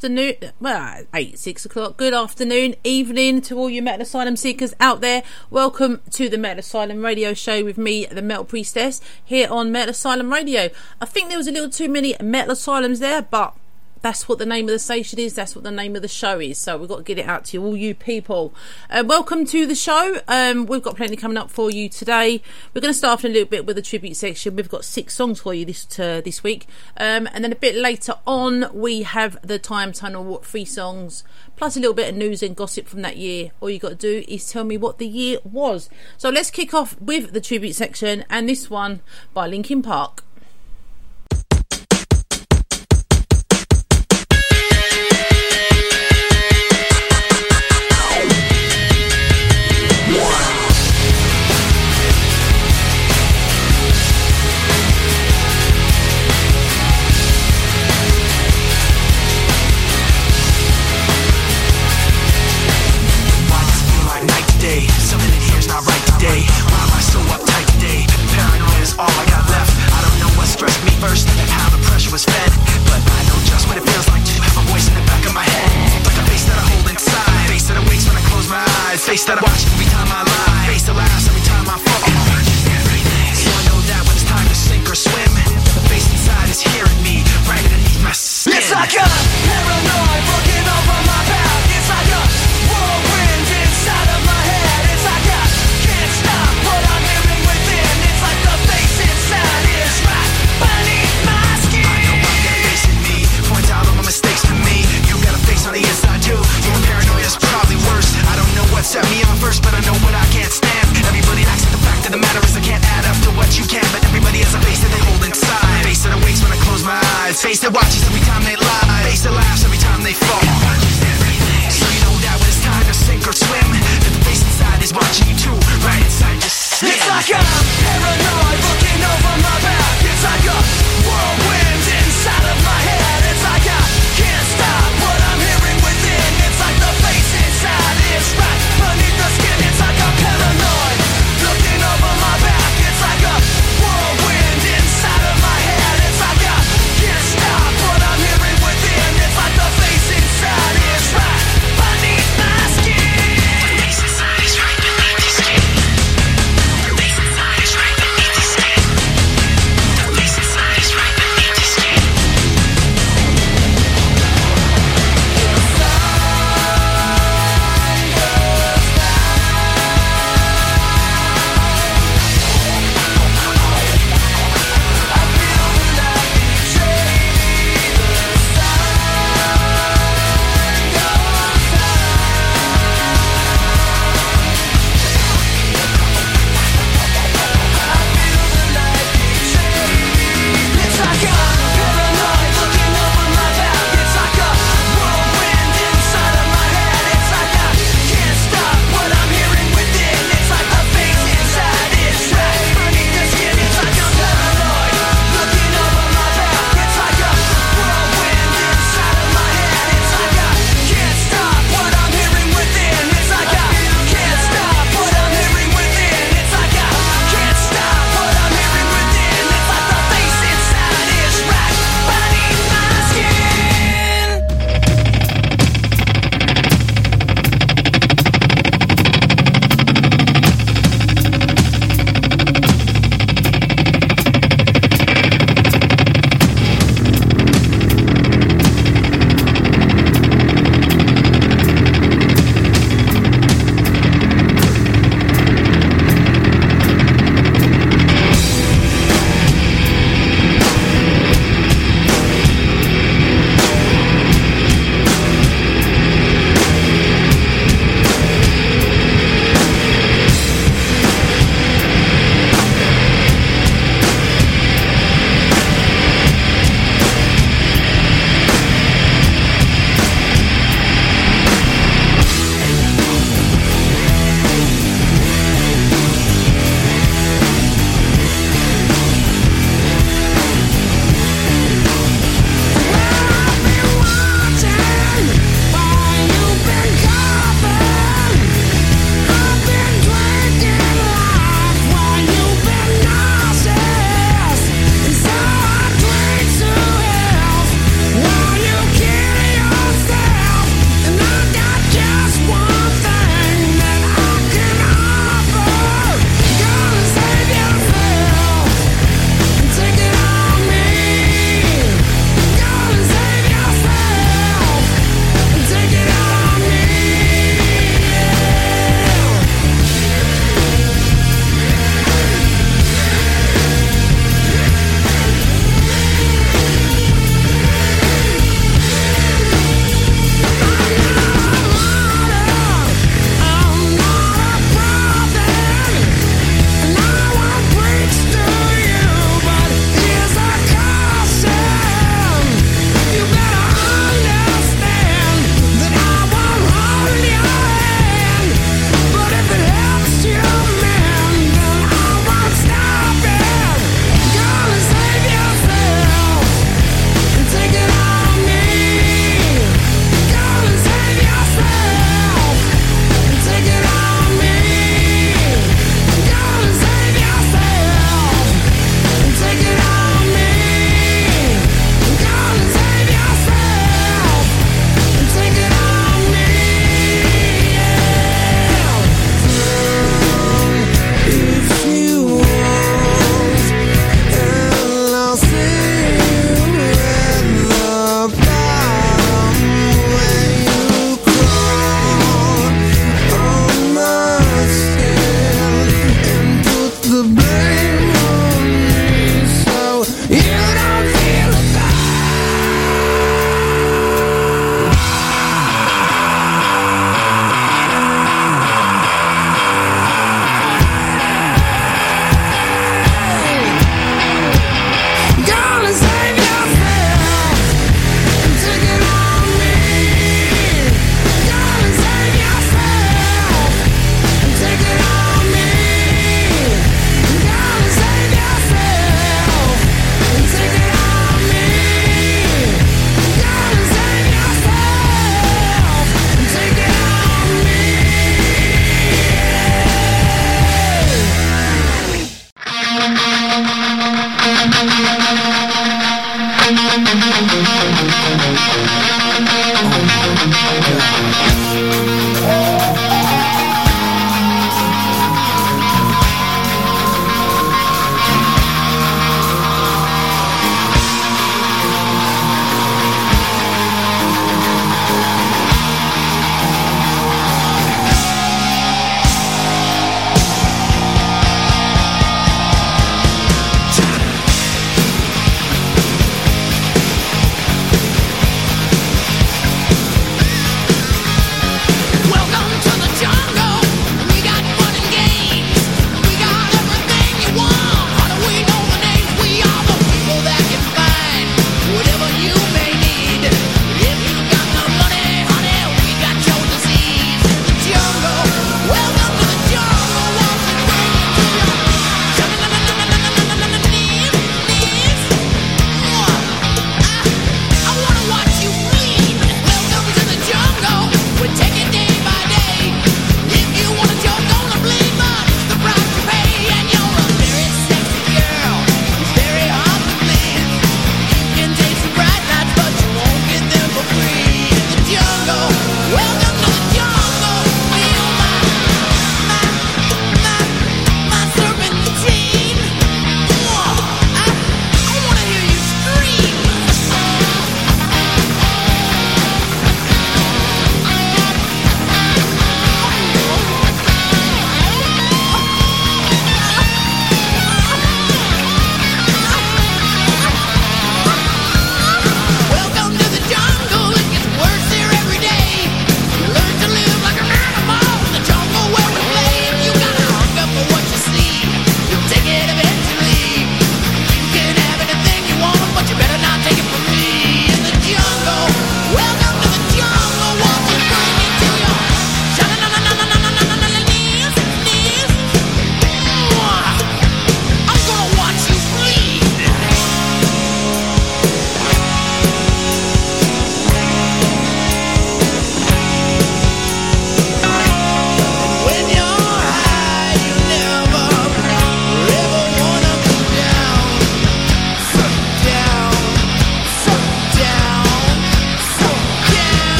afternoon, well, 8, 6 o'clock. Good afternoon, evening to all you Metal Asylum seekers out there. Welcome to the Metal Asylum radio show with me, the Metal Priestess, here on Metal Asylum Radio. I think there was a little too many Metal Asylums there, but that's what the name of the station is. That's what the name of the show is. So we've got to get it out to you, all you people. Uh, welcome to the show. Um, we've got plenty coming up for you today. We're going to start off a little bit with the tribute section. We've got six songs for you this uh, this week, um, and then a bit later on we have the Time Tunnel three songs plus a little bit of news and gossip from that year. All you got to do is tell me what the year was. So let's kick off with the tribute section, and this one by Linkin Park.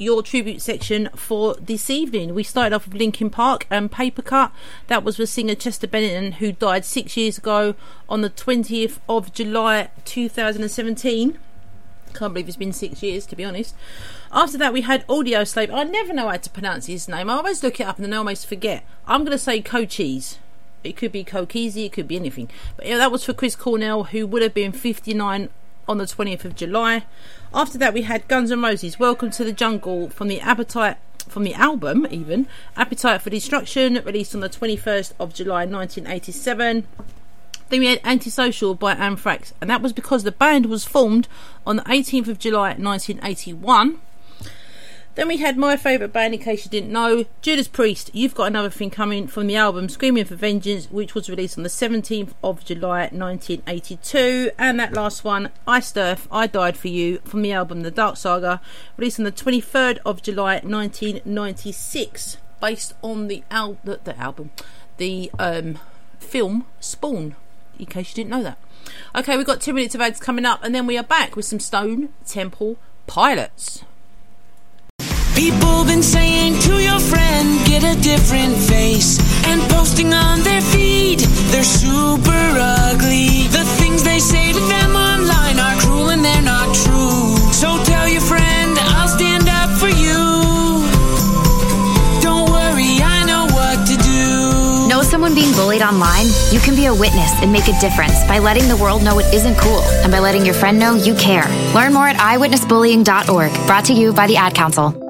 Your tribute section for this evening. We started off with Linkin Park and Papercut. That was with singer Chester Bennington, who died six years ago on the 20th of July 2017. Can't believe it's been six years, to be honest. After that, we had Audioslave. I never know how to pronounce his name. I always look it up and then I almost forget. I'm going to say Cochise. It could be Cokeezy, it could be anything. But yeah, that was for Chris Cornell, who would have been 59 on the 20th of July. After that, we had Guns N' Roses, Welcome to the Jungle, from the Appetite, from the album even, Appetite for Destruction, released on the 21st of July 1987. Then we had Antisocial by Anthrax, and that was because the band was formed on the 18th of July 1981. Then we had my favourite band, in case you didn't know, Judas Priest. You've got another thing coming from the album Screaming for Vengeance, which was released on the 17th of July 1982. And that last one, Iced Earth, I Died for You, from the album The Dark Saga, released on the 23rd of July 1996, based on the, al- the, the album, the um, film Spawn, in case you didn't know that. Okay, we've got two minutes of ads coming up, and then we are back with some Stone Temple Pilots. People been saying to your friend, get a different face. And posting on their feed, they're super ugly. The things they say to them online are cruel and they're not true. So tell your friend, I'll stand up for you. Don't worry, I know what to do. Know someone being bullied online? You can be a witness and make a difference by letting the world know it isn't cool and by letting your friend know you care. Learn more at iwitnessbullying.org. Brought to you by the Ad Council.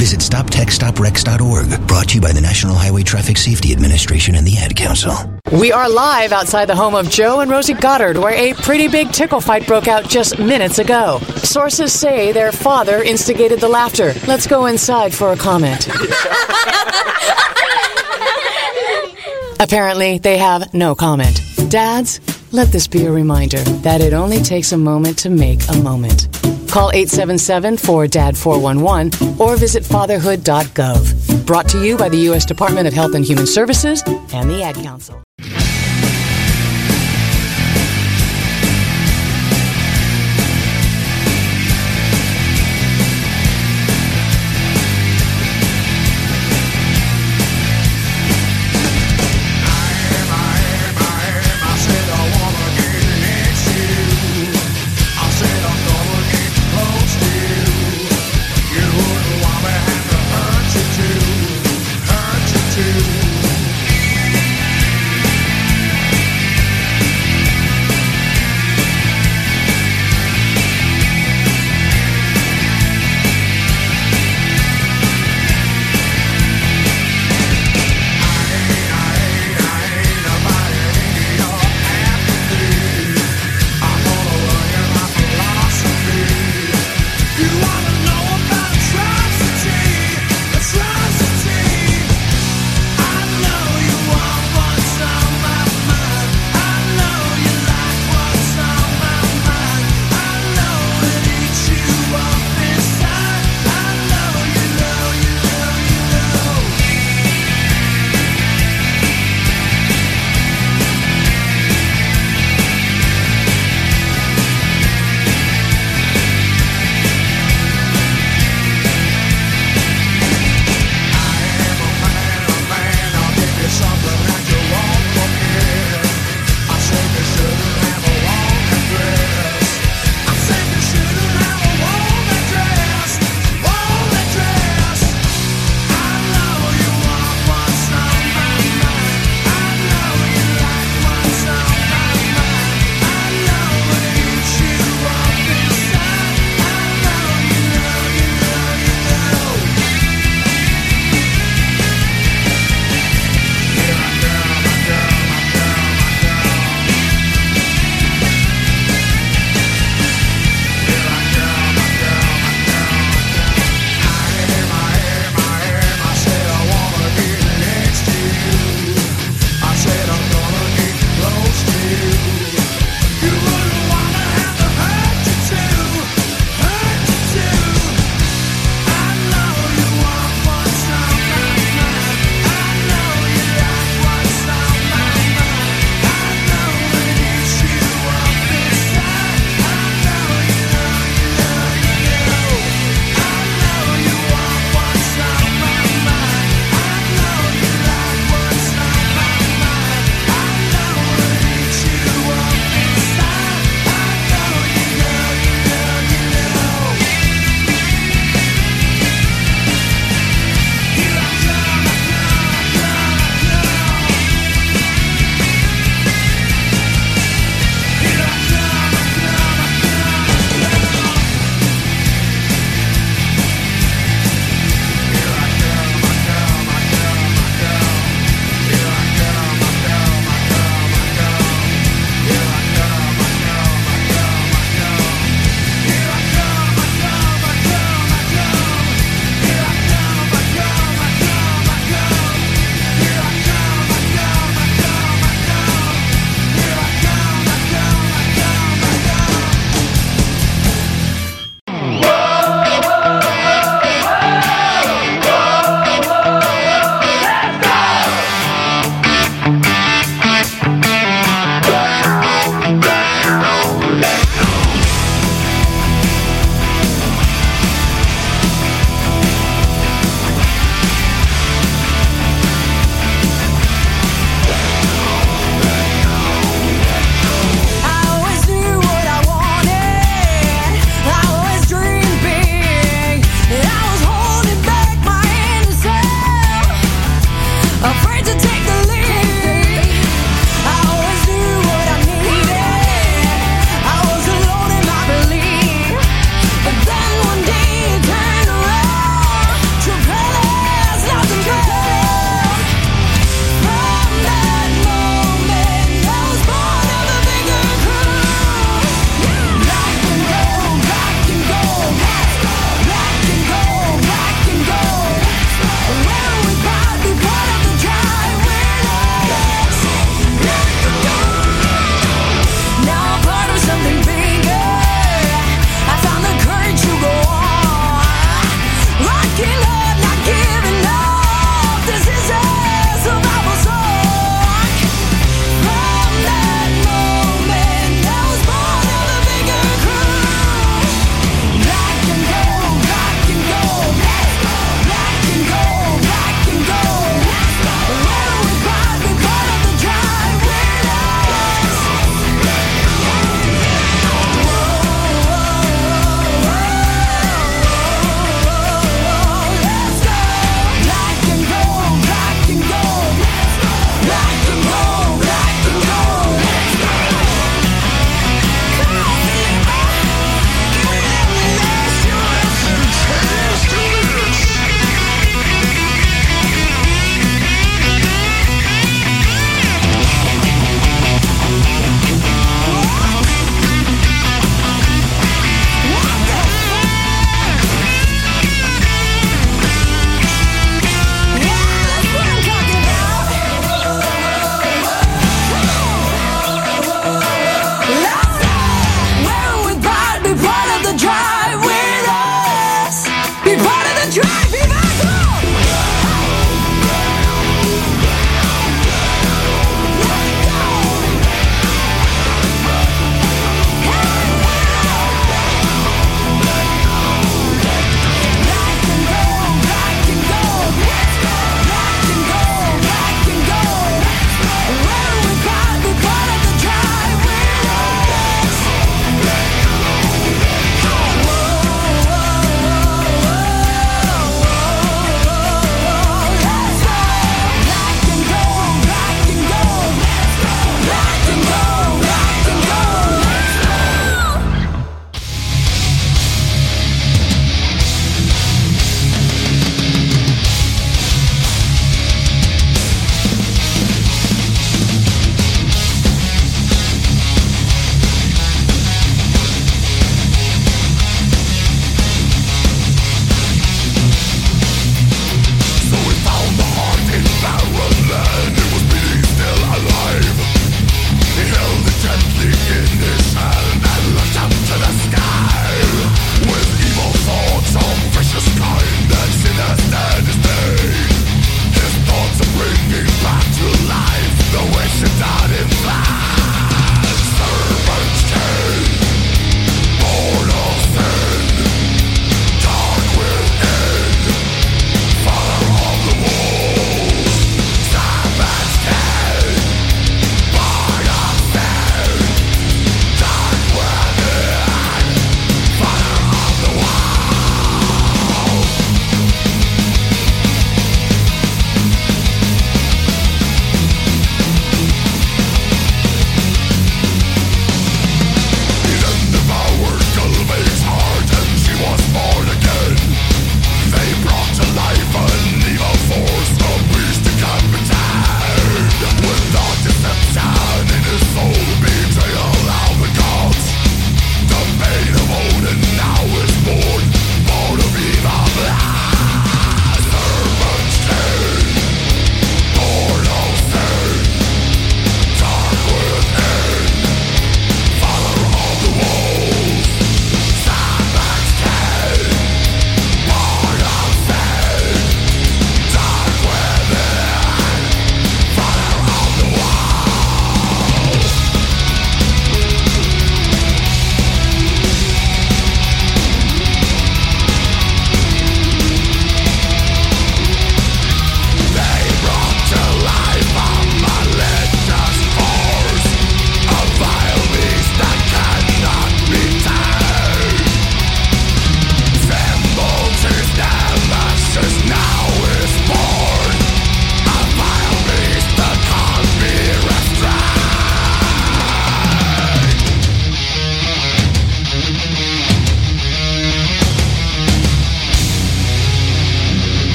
Visit StopTextsStopWrecks.org, brought to you by the National Highway Traffic Safety Administration and the Ad Council. We are live outside the home of Joe and Rosie Goddard, where a pretty big tickle fight broke out just minutes ago. Sources say their father instigated the laughter. Let's go inside for a comment. Apparently, they have no comment. Dads, let this be a reminder that it only takes a moment to make a moment. Call 877 4DAD 411 or visit fatherhood.gov. Brought to you by the U.S. Department of Health and Human Services and the Ad Council.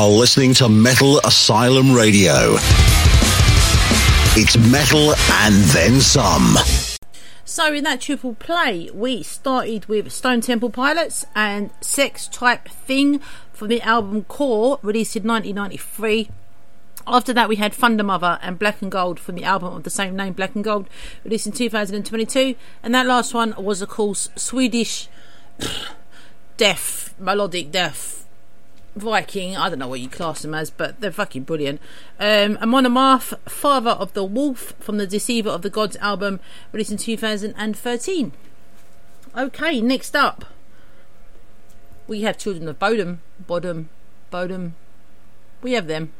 Are listening to Metal Asylum Radio. It's metal and then some. So in that triple play, we started with Stone Temple Pilots and Sex Type Thing from the album Core, released in 1993. After that, we had Thunder Mother and Black and Gold from the album of the same name, Black and Gold, released in 2022. And that last one was, of course, Swedish death, melodic death, Viking. I don't know what you class them as, but they're fucking brilliant. Um, Amon Amarth, Father of the Wolf from the Deceiver of the Gods album, released in 2013. Okay, next up, we have Children of Bodom, Bodom, Bodom. We have them.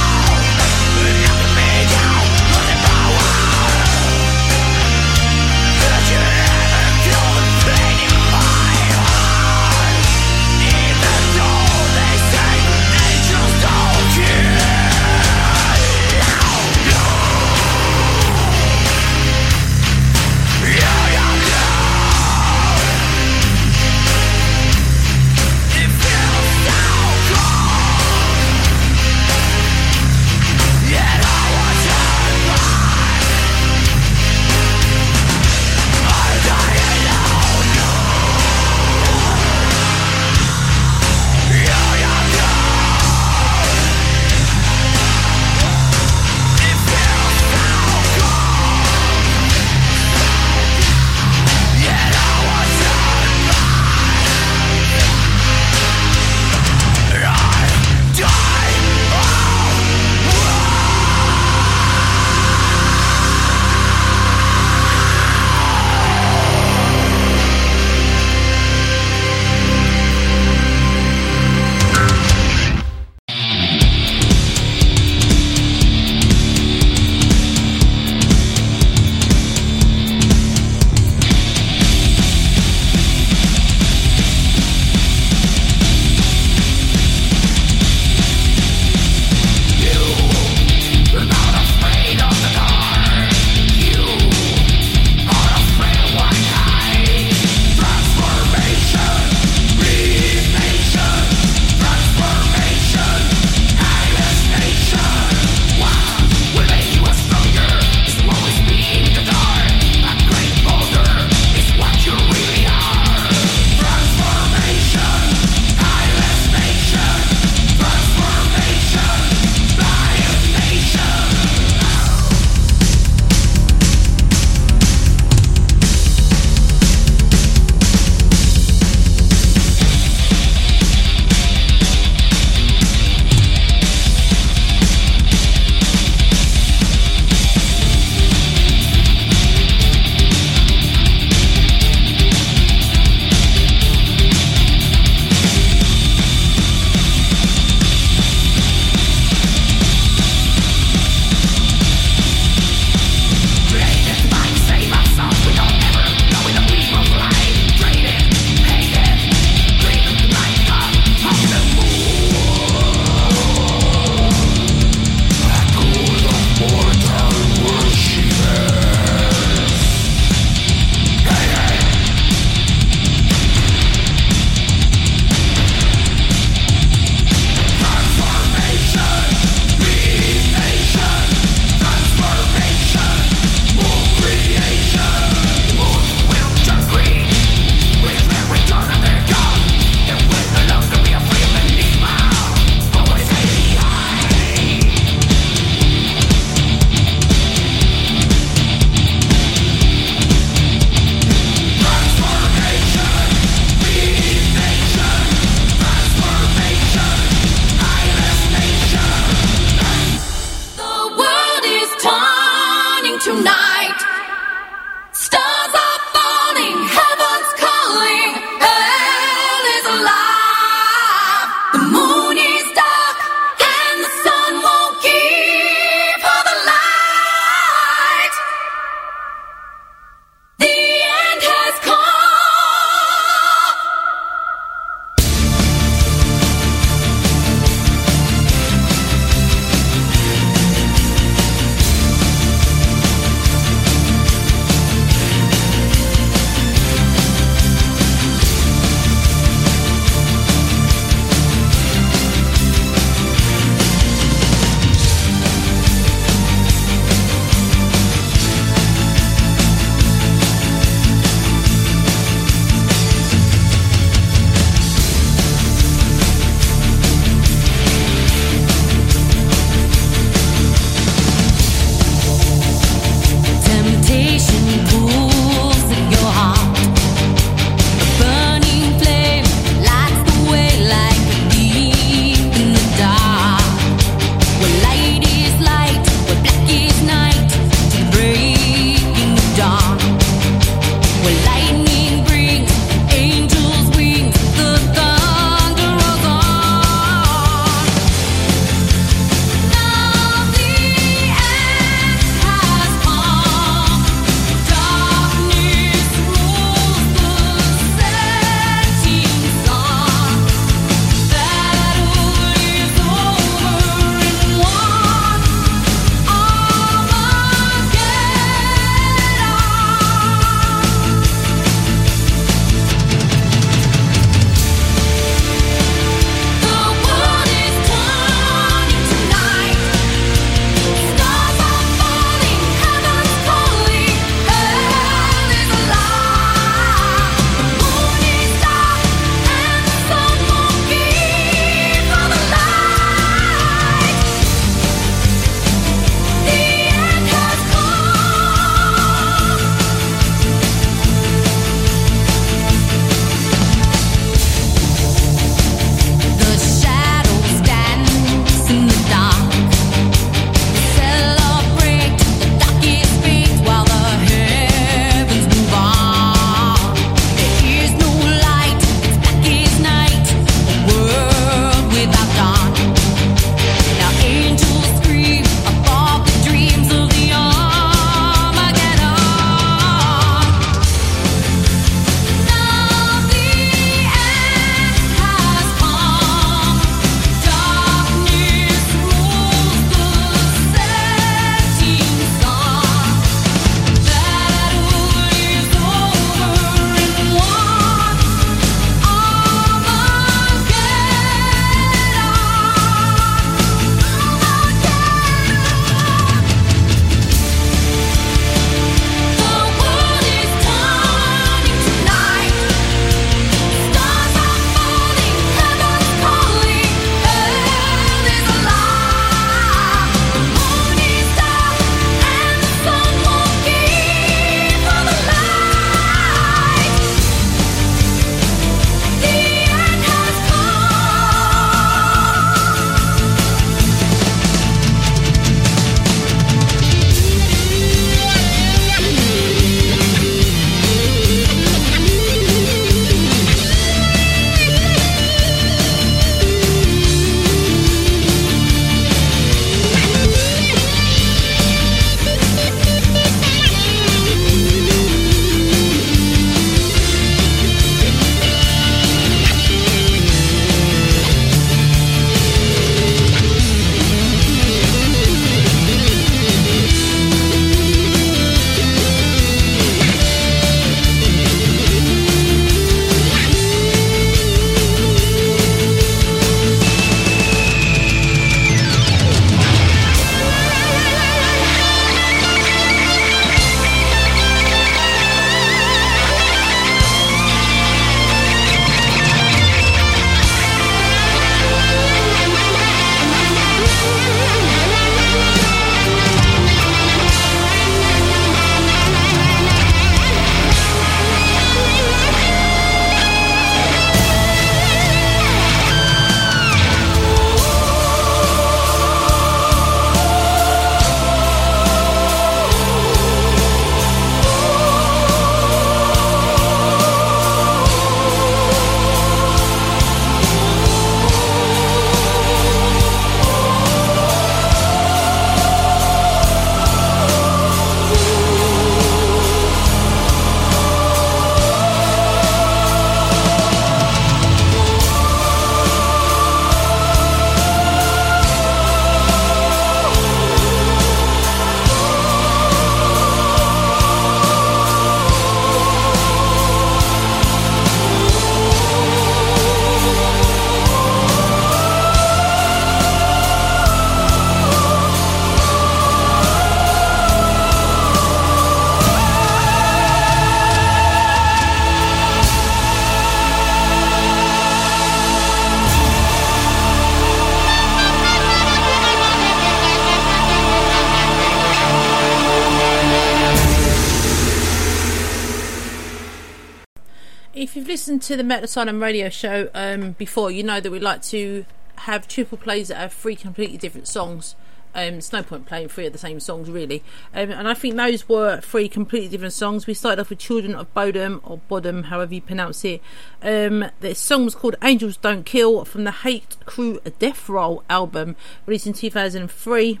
To the Metal Asylum radio show um, before, you know that we like to have triple plays that have three completely different songs. Um, it's no point playing three of the same songs, really. Um, and I think those were three completely different songs. We started off with Children of Bodom, or Bodom, however you pronounce it. Um, the song was called Angels Don't Kill from the Hate Crew Death Roll album, released in 2003.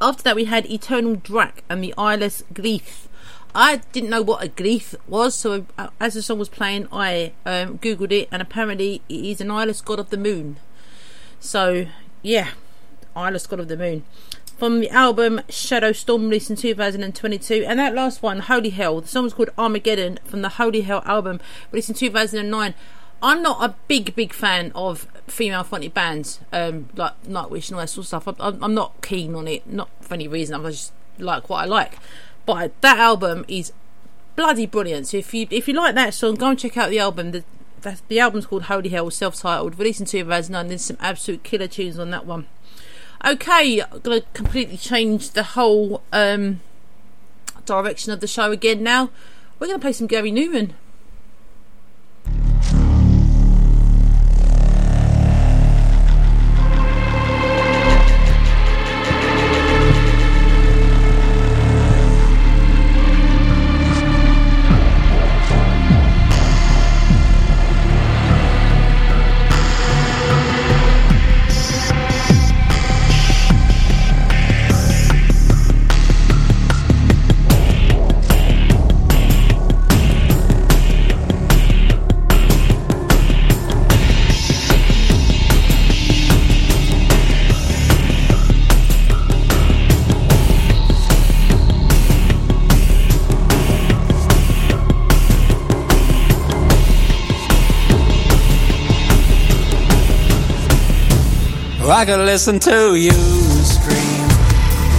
After that, we had Eternal Drac and the Eyeless Gleith. I didn't know what a gleith was, so as the song was playing, I um, googled it, and apparently he's an eyeless god of the moon. So, yeah, eyeless god of the moon. From the album Shadow Storm, released in 2022, and that last one, Holy Hell. The song was called Armageddon from the Holy Hell album, released in 2009. I'm not a big, big fan of female fronted bands, um, like Nightwish and all that sort of stuff. I'm, I'm not keen on it, not for any reason. I just like what I like. But that album is bloody brilliant. So if you if you like that song, go and check out the album. The the, the album's called Holy Hell, self-titled, released in 2009. There's some absolute killer tunes on that one. Okay, I'm gonna completely change the whole um, direction of the show again. Now we're gonna play some Gary Numan. I could listen to you scream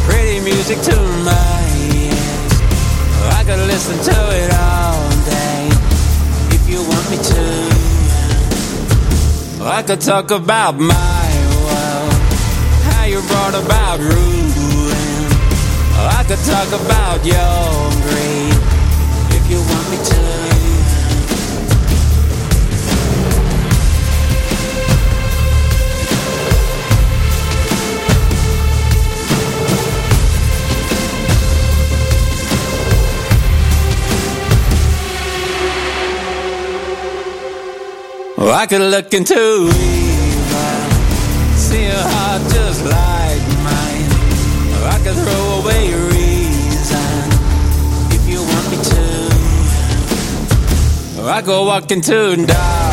pretty music to my ears. I could listen to it all day if you want me to. I could talk about my world, how you brought about ruin. I could talk about your greed if you want me I could look into evil, see a heart just like mine. I could throw away reason if you want me to. I could walk into darkness,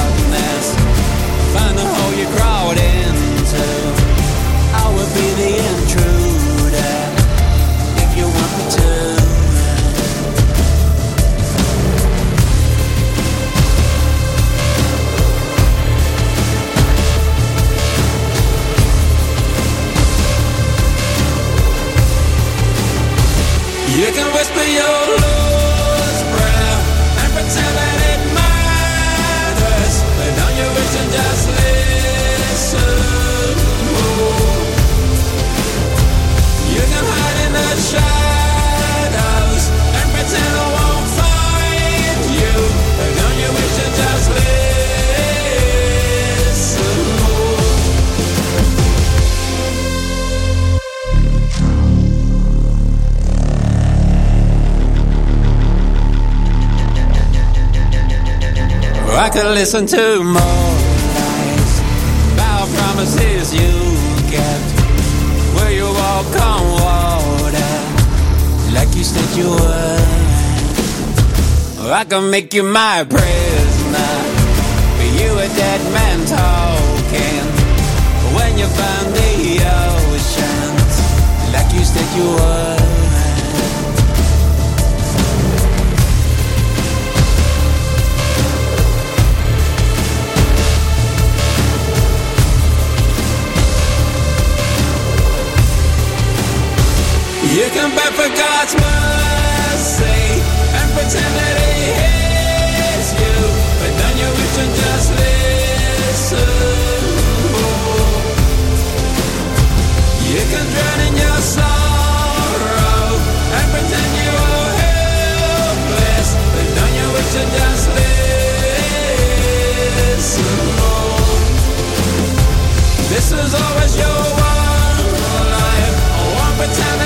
Could listen to more lies about promises you kept. Where you walk on water like you said you would. I can make you my prisoner. But you a dead man talking. When you find the oceans like you said you would. You can beg for God's mercy and pretend that He hears you, but then you wish and just listen. You can drown in your sorrow and pretend you are helpless, but then you wish and just listen. This is always your one life. I won't pretend.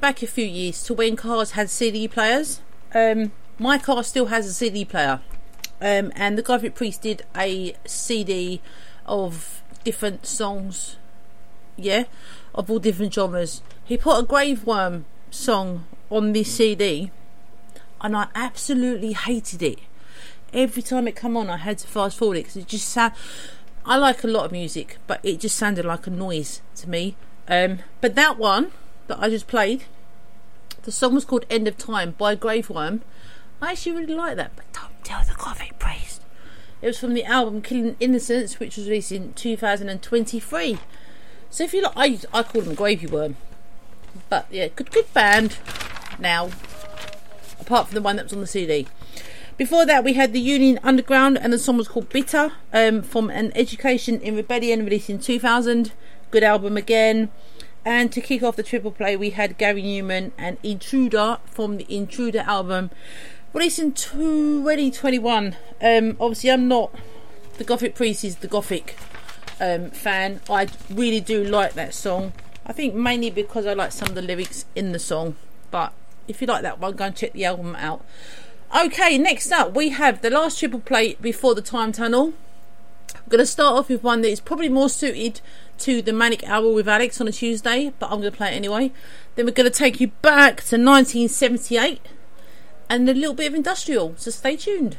back a few years to when cars had CD players. Um, my car still has a CD player, um, and the Gothic Priest did a CD of different songs. Yeah, of all different genres. He put a Graveworm song on this CD, and I absolutely hated it. Every time it come on, I had to fast forward it because it just sound. I like a lot of music, but it just sounded like a noise to me. Um, but that one that I just played, the song was called "End of Time" by Graveworm. I actually really like that, but don't tell the Gothic Priest. It was from the album "Killing Innocence," which was released in 2023. So if you like, I I call them Gravy Worm, but yeah, good good band. Now, apart from the one that was on the CD. Before that, we had the Union Underground, and the song was called Bitter um, from An Education in Rebellion, released in 2000. Good album again. And to kick off the triple play, we had Gary Numan and Intruder from the Intruder album, released in 2021. Um, obviously, I'm not the Gothic Priest, is the Gothic um, fan. I really do like that song. I think mainly because I like some of the lyrics in the song. But if you like that one, go and check the album out. Okay, next up we have the last triple play before the time tunnel. I'm going to start off with one that is probably more suited to the Manic Hour with Alex on a Tuesday, but I'm going to play it anyway. Then we're going to take you back to 1978 and a little bit of industrial, so stay tuned.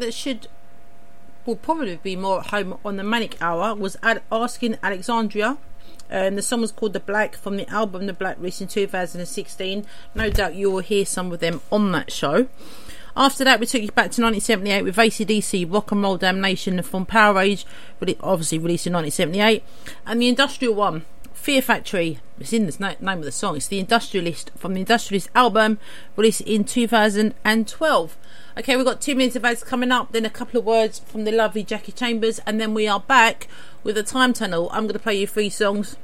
That should will probably be more at home on the Manic Hour was Ad- Asking Alexandria. And the song was called The Black from the album The Black, released in 2016. No doubt you will hear some of them on that show. After that, we took you back to 1978 with ACDC Rock and Roll Damnation from Powerage, obviously released in 1978. And the industrial one, Fear Factory, it's in the name of the song, it's the Industrialist from the Industrialist album, released in 2012. Okay, we've got two minutes of ads coming up, then a couple of words from the lovely Jackie Chambers, and then we are back with the Time Tunnel. I'm going to play you three songs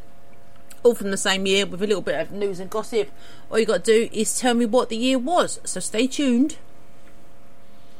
all from the same year with a little bit of news and gossip. All you got to do is tell me what the year was. So stay tuned.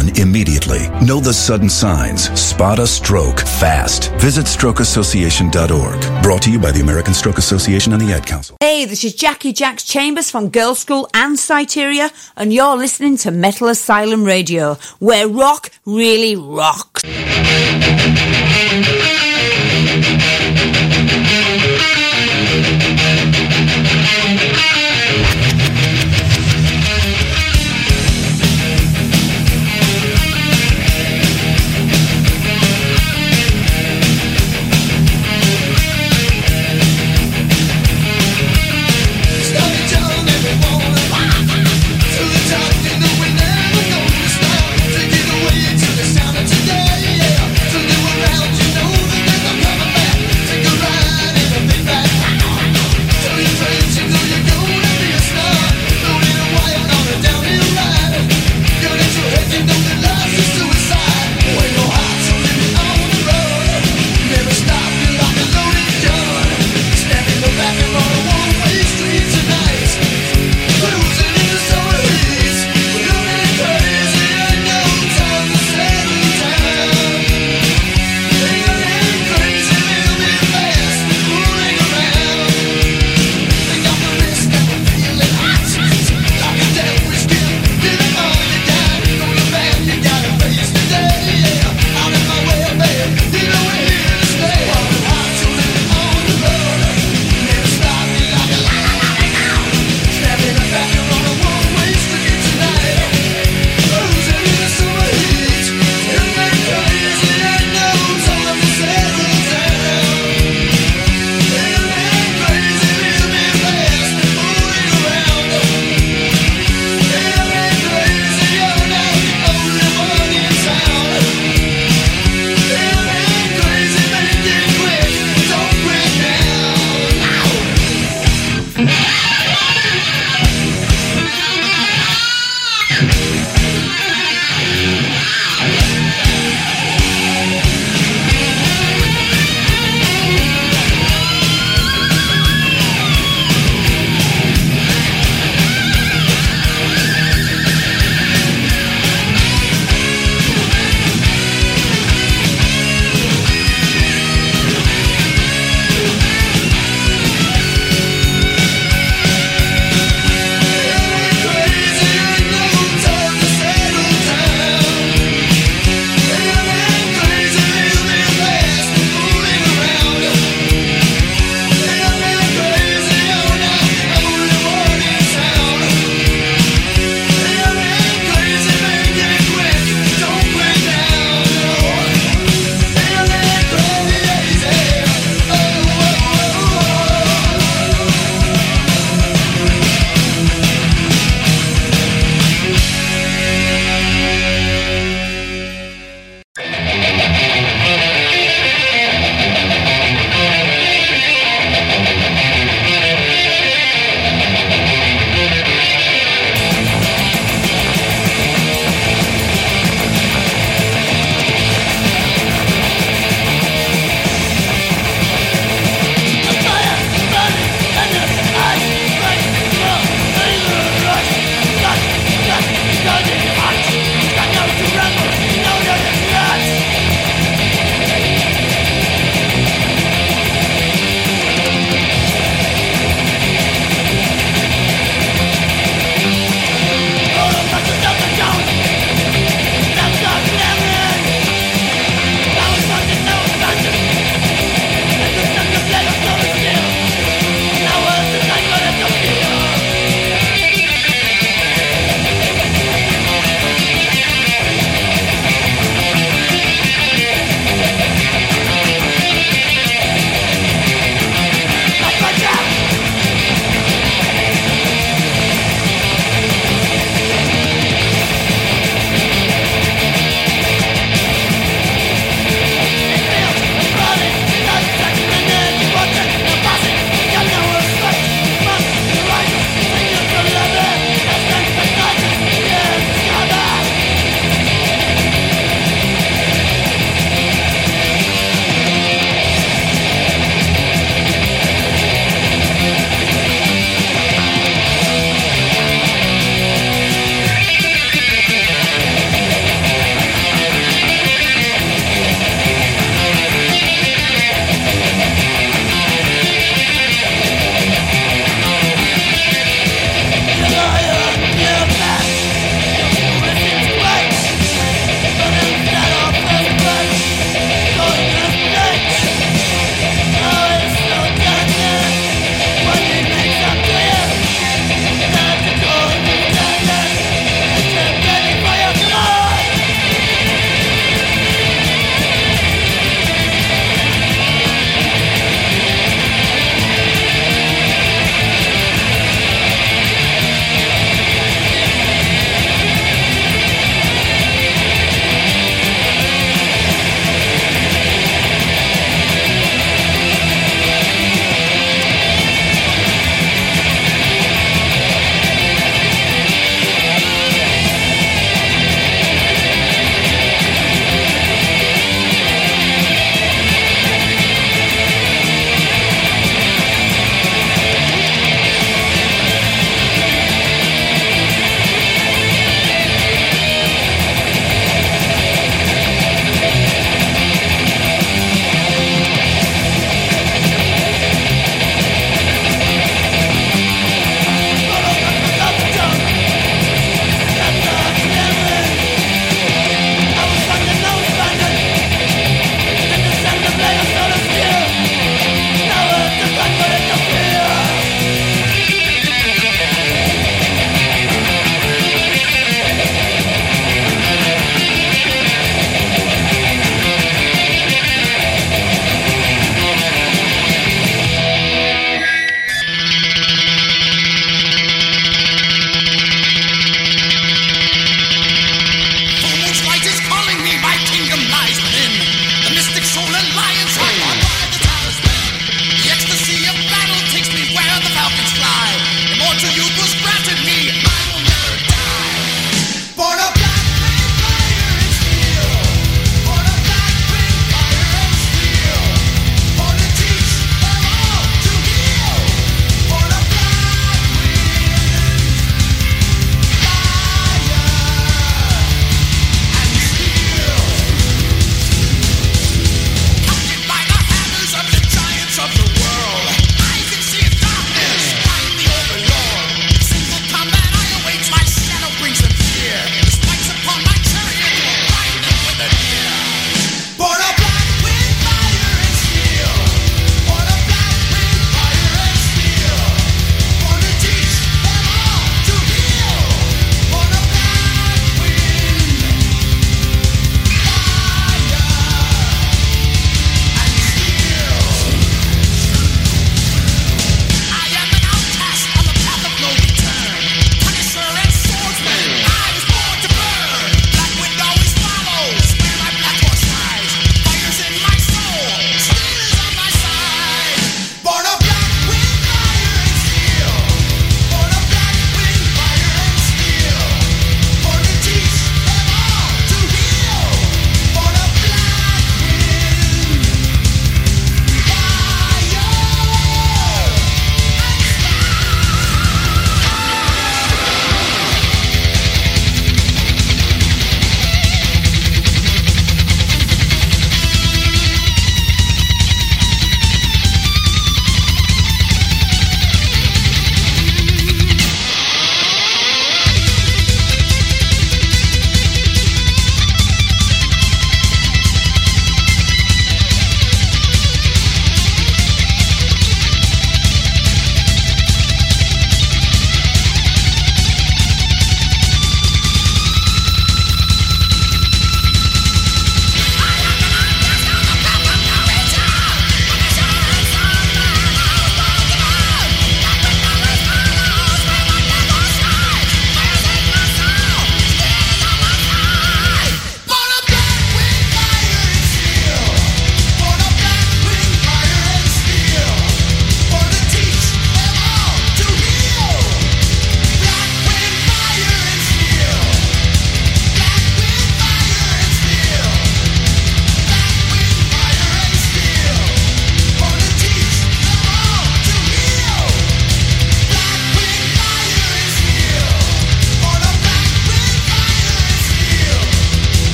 immediately. Know the sudden signs. Spot a stroke fast. Visit strokeassociation.org. Brought to you by the American Stroke Association and the Ad Council. Hey, this is Jackie Jacks Chambers from Girlschool and Syteria, and you're listening to Metal Asylum Radio, where rock really rocks.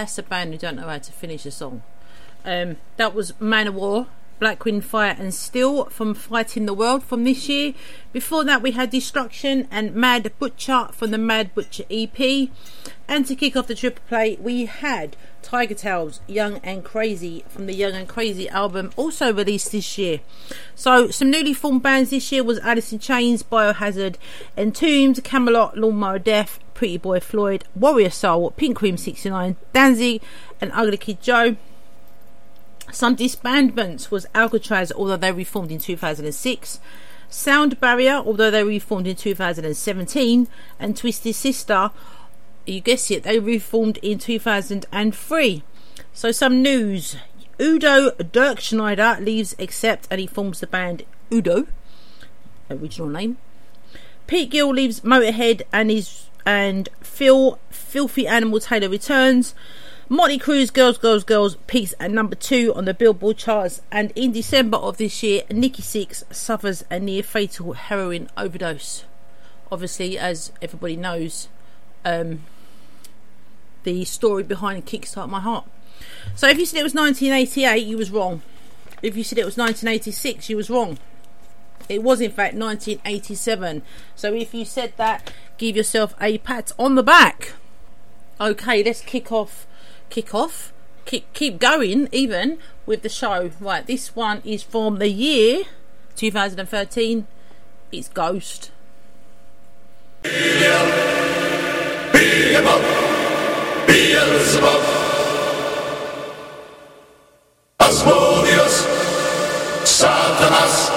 That's a band who don't know how to finish a song. Um, that was Manowar, Black Wind Fire and Steel from Fighting the World from this year. Before that, we had Destruction and Mad Butcher from the Mad Butcher EP. And to kick off the triple play, we had Tigertailz Young and Crazy from the Young and Crazy album, also released this year. So, some newly formed bands this year was Alice in Chains, Biohazard, Entombed, Kamelot, Lawnmower Death, Pretty Boy Floyd, Warrior Soul, Pink Cream 69, Danzig, and Ugly Kid Joe. Some disbandments was Alcatraz, although they reformed in 2006. Sound Barrier, although they reformed in 2017, and Twisted Sister, you guessed it, they reformed in 2003. So some news: Udo Dirkschneider leaves Accept and he forms the band Udo, original name. Pete Gill leaves Motorhead and is and Phil Filthy Animal Taylor returns. Motley Crue's Girls, Girls, Girls peaks at number two on the Billboard charts, and in December of this year, Nikki Sixx suffers a near fatal heroin overdose. Obviously, as everybody knows, um, the story behind Kickstart My Heart. So, if you said it was 1988, you was wrong. If you said it was 1986, you was wrong. It was in fact 1987. So, if you said that, give yourself a pat on the back. Okay, let's kick off kick off, keep keep going even with the show. Right, this one is from the year 2013. It's Ghost. Beelzebub, Asmodeus, Satanas,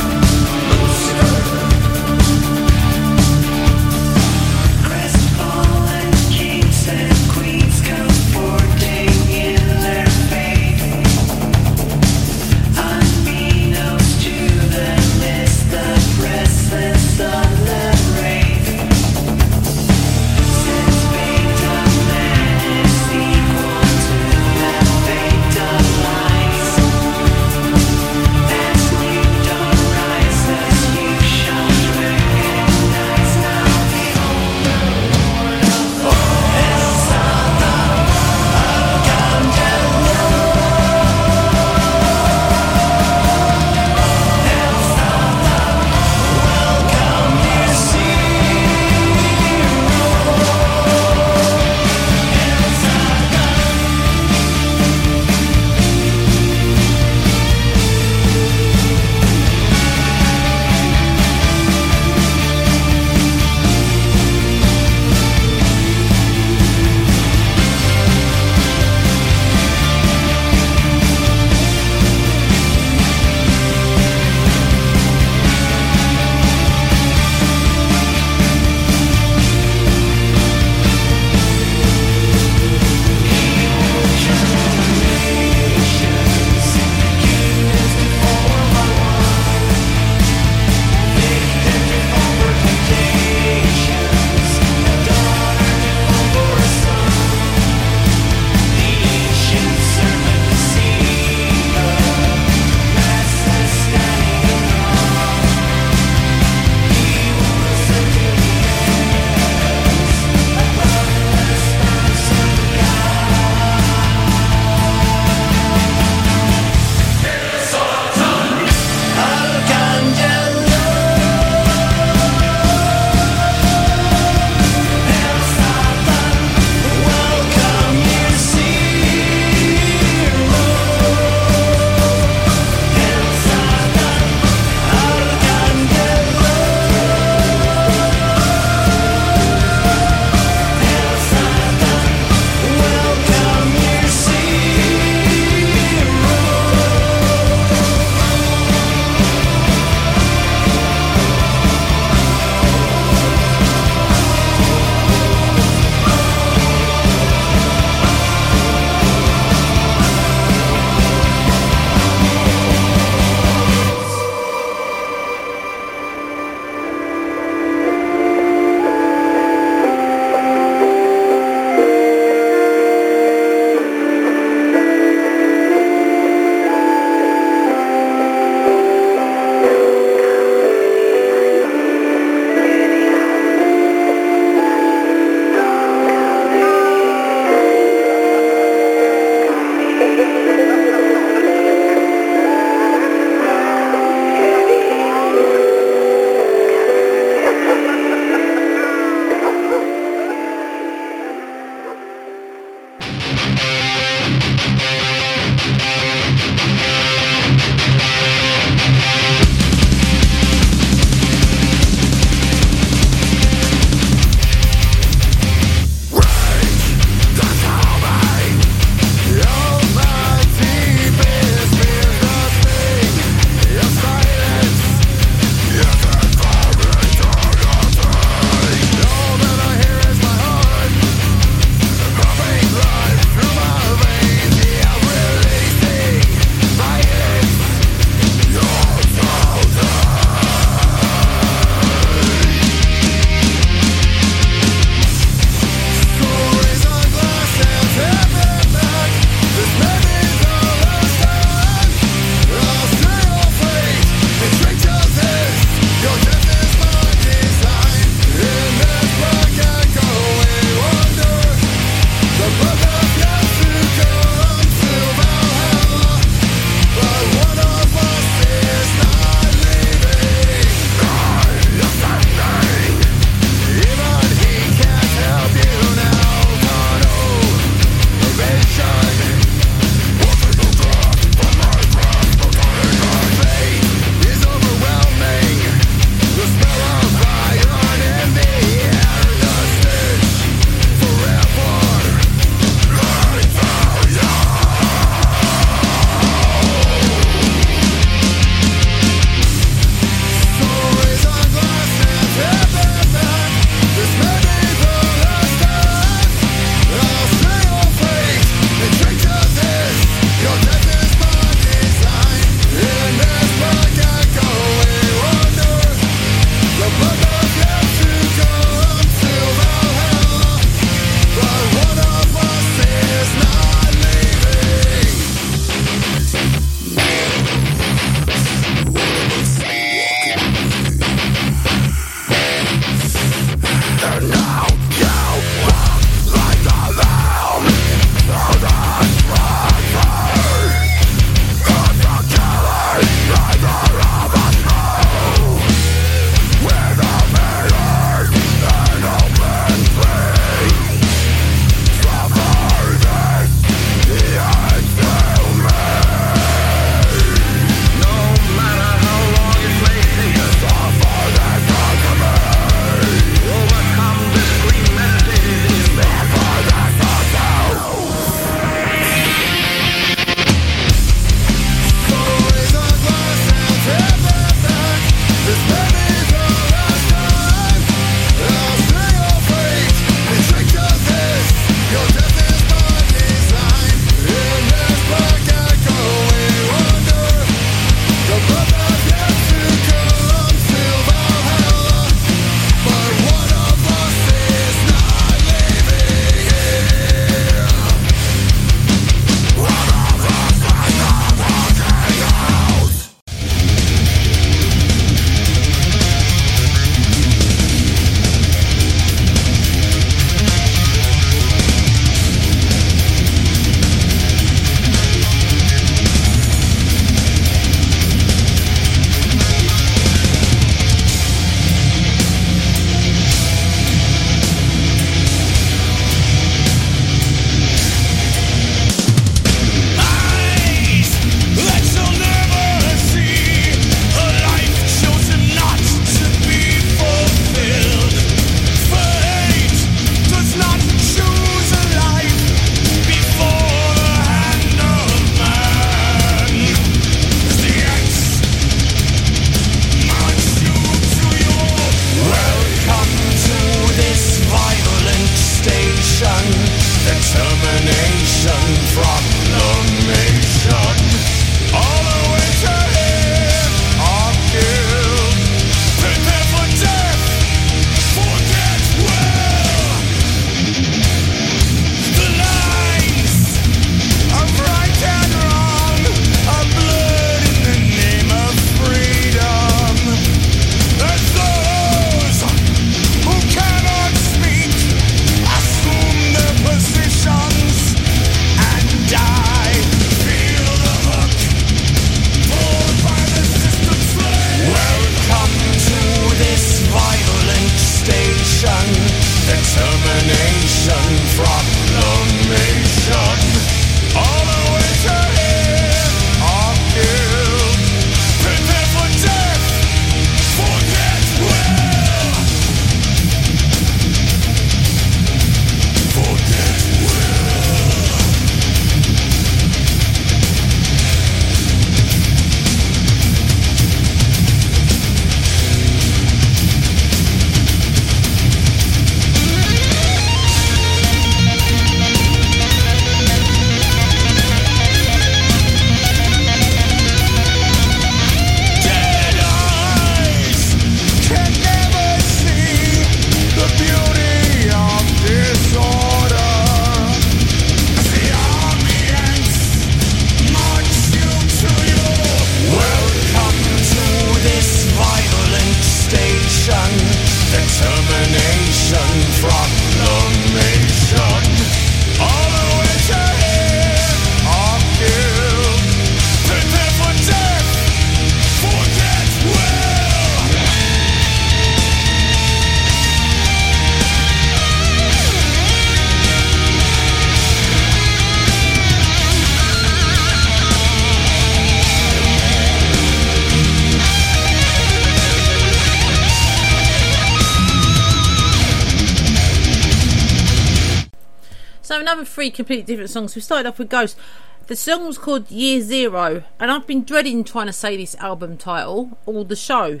three completely different songs. We started off with Ghost. The song was called Year Zero, and I've been dreading trying to say this album title or the show.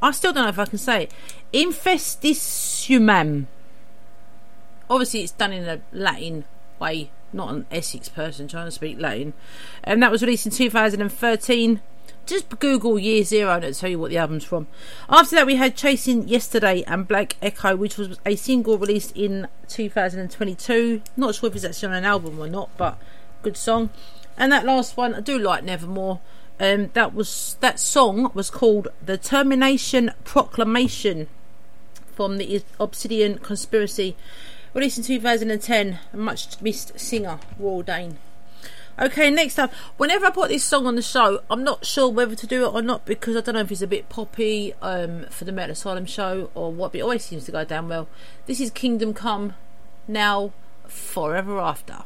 I still don't know if I can say it. Obviously, it's done in a Latin way, not an Essex person trying to speak Latin. And that was released in 2013. Just Google Year Zero and it'll tell you what the album's from. After that, we had Chasing Yesterday and Black Echo, which was a single released in 2022. Not sure if it's actually on an album or not, but good song. And that last one, I do like Nevermore. Um, that was that song was called "The Termination Proclamation" from the Obsidian Conspiracy, released in 2010. A much missed singer, Warrel Dane. Okay, next up, whenever I put this song on the show, I'm not sure whether to do it or not because I don't know if it's a bit poppy um, for the Metal Asylum show or what, but it always seems to go down well. This is Kingdom Come, now forever after.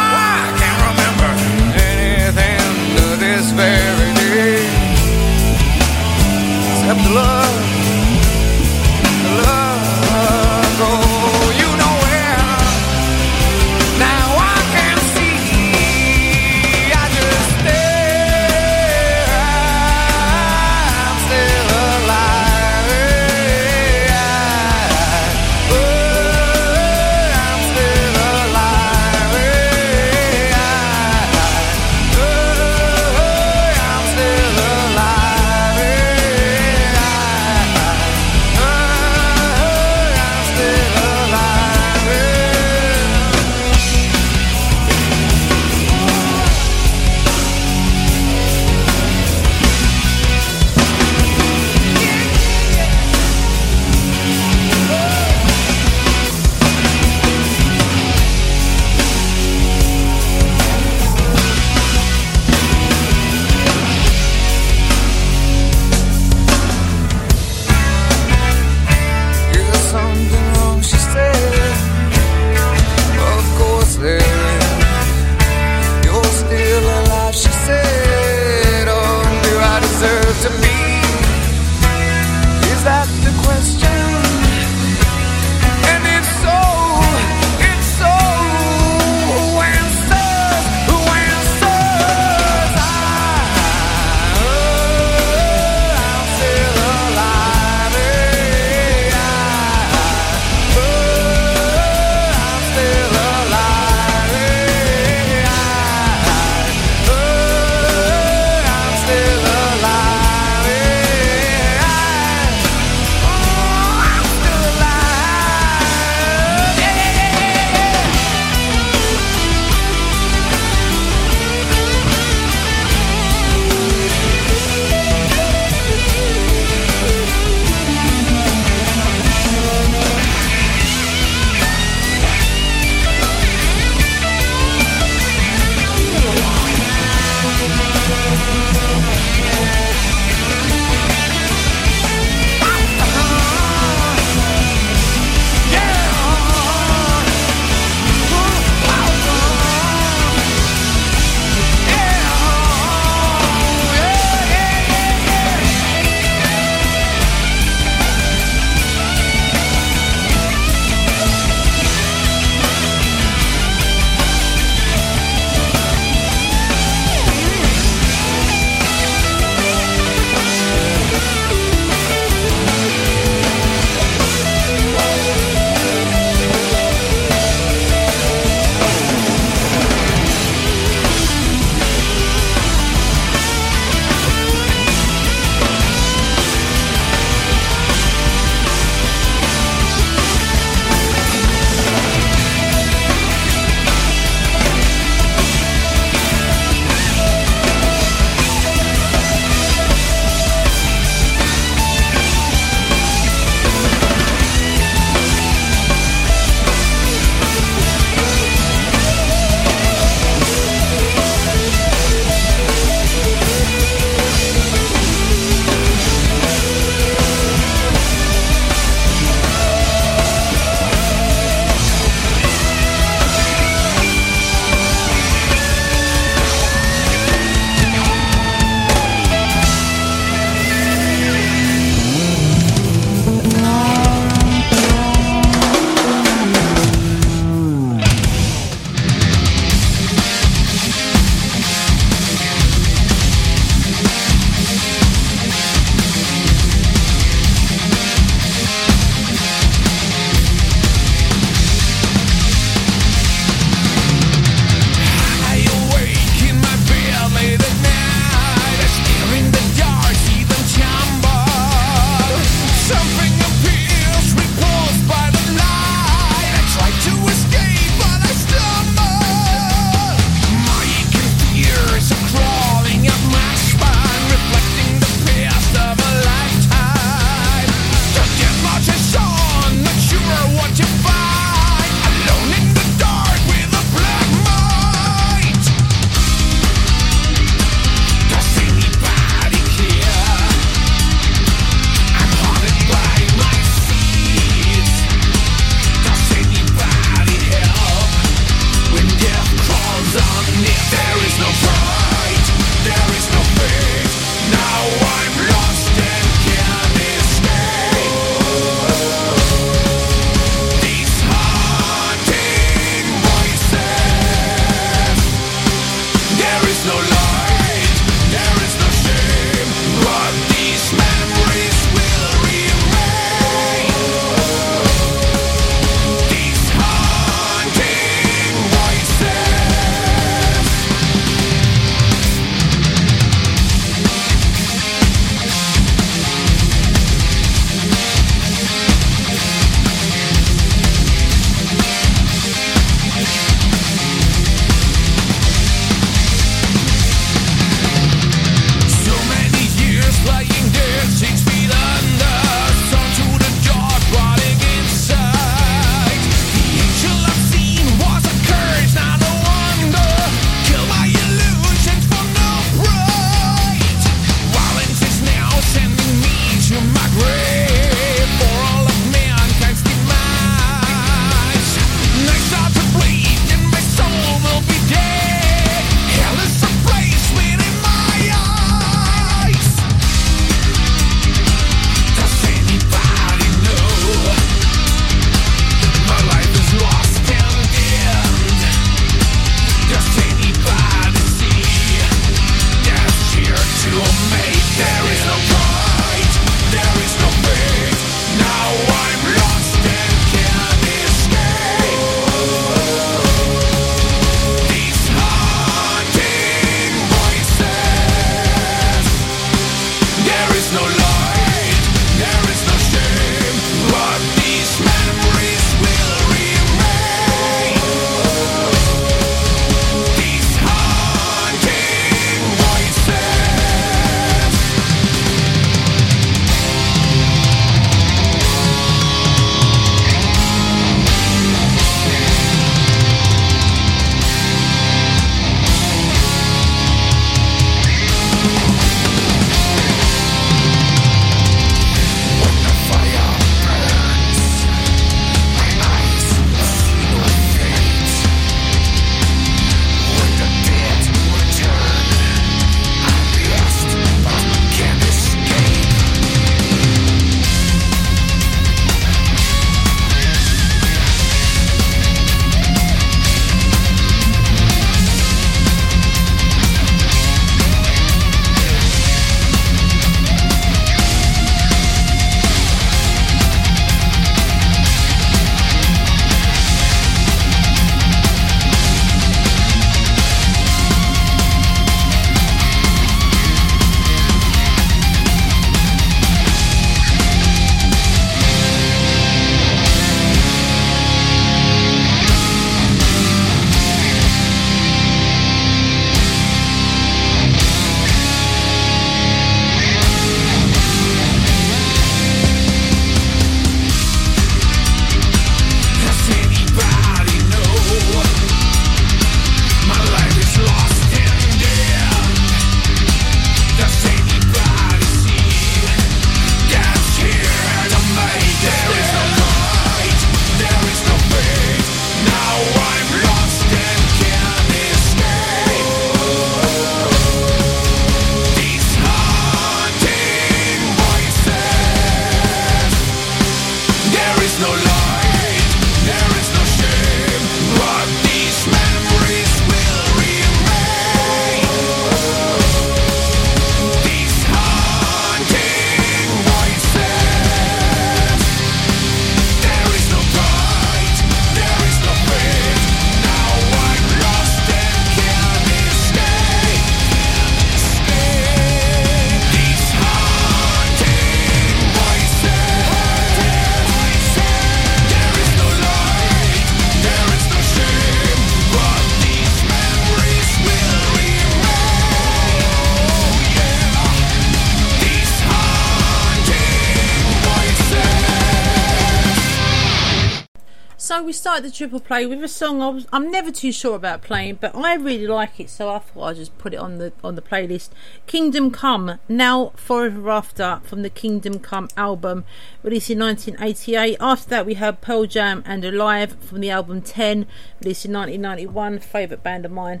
Started the triple play with a song was, I'm never too sure about playing, but I really like it, so I thought I'd just put it on the on the playlist. Kingdom Come, Now Forever After, from the Kingdom Come album, released in 1988. After that, we had Pearl Jam and Alive from the album 10, released in 1991. Favourite band of mine.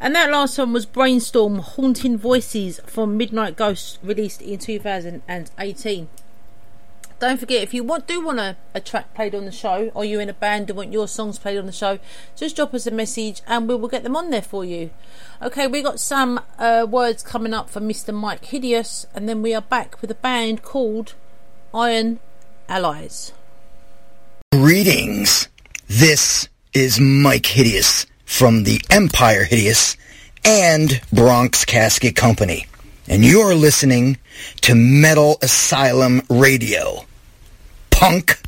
And that last one was Brainstorm, Haunting Voices from Midnight Ghost, released in 2018. Don't forget, if you want do want a, a track played on the show, or you're in a band and want your songs played on the show, just drop us a message and we will get them on there for you. Okay, we got some uh, words coming up for Mr. Mike Hideous, and then we are back with a band called Iron Allies. Greetings. This is Mike Hideous from the Empire Hideous and Bronx Casket Company. And you're listening to Metal Asylum Radio. Punk.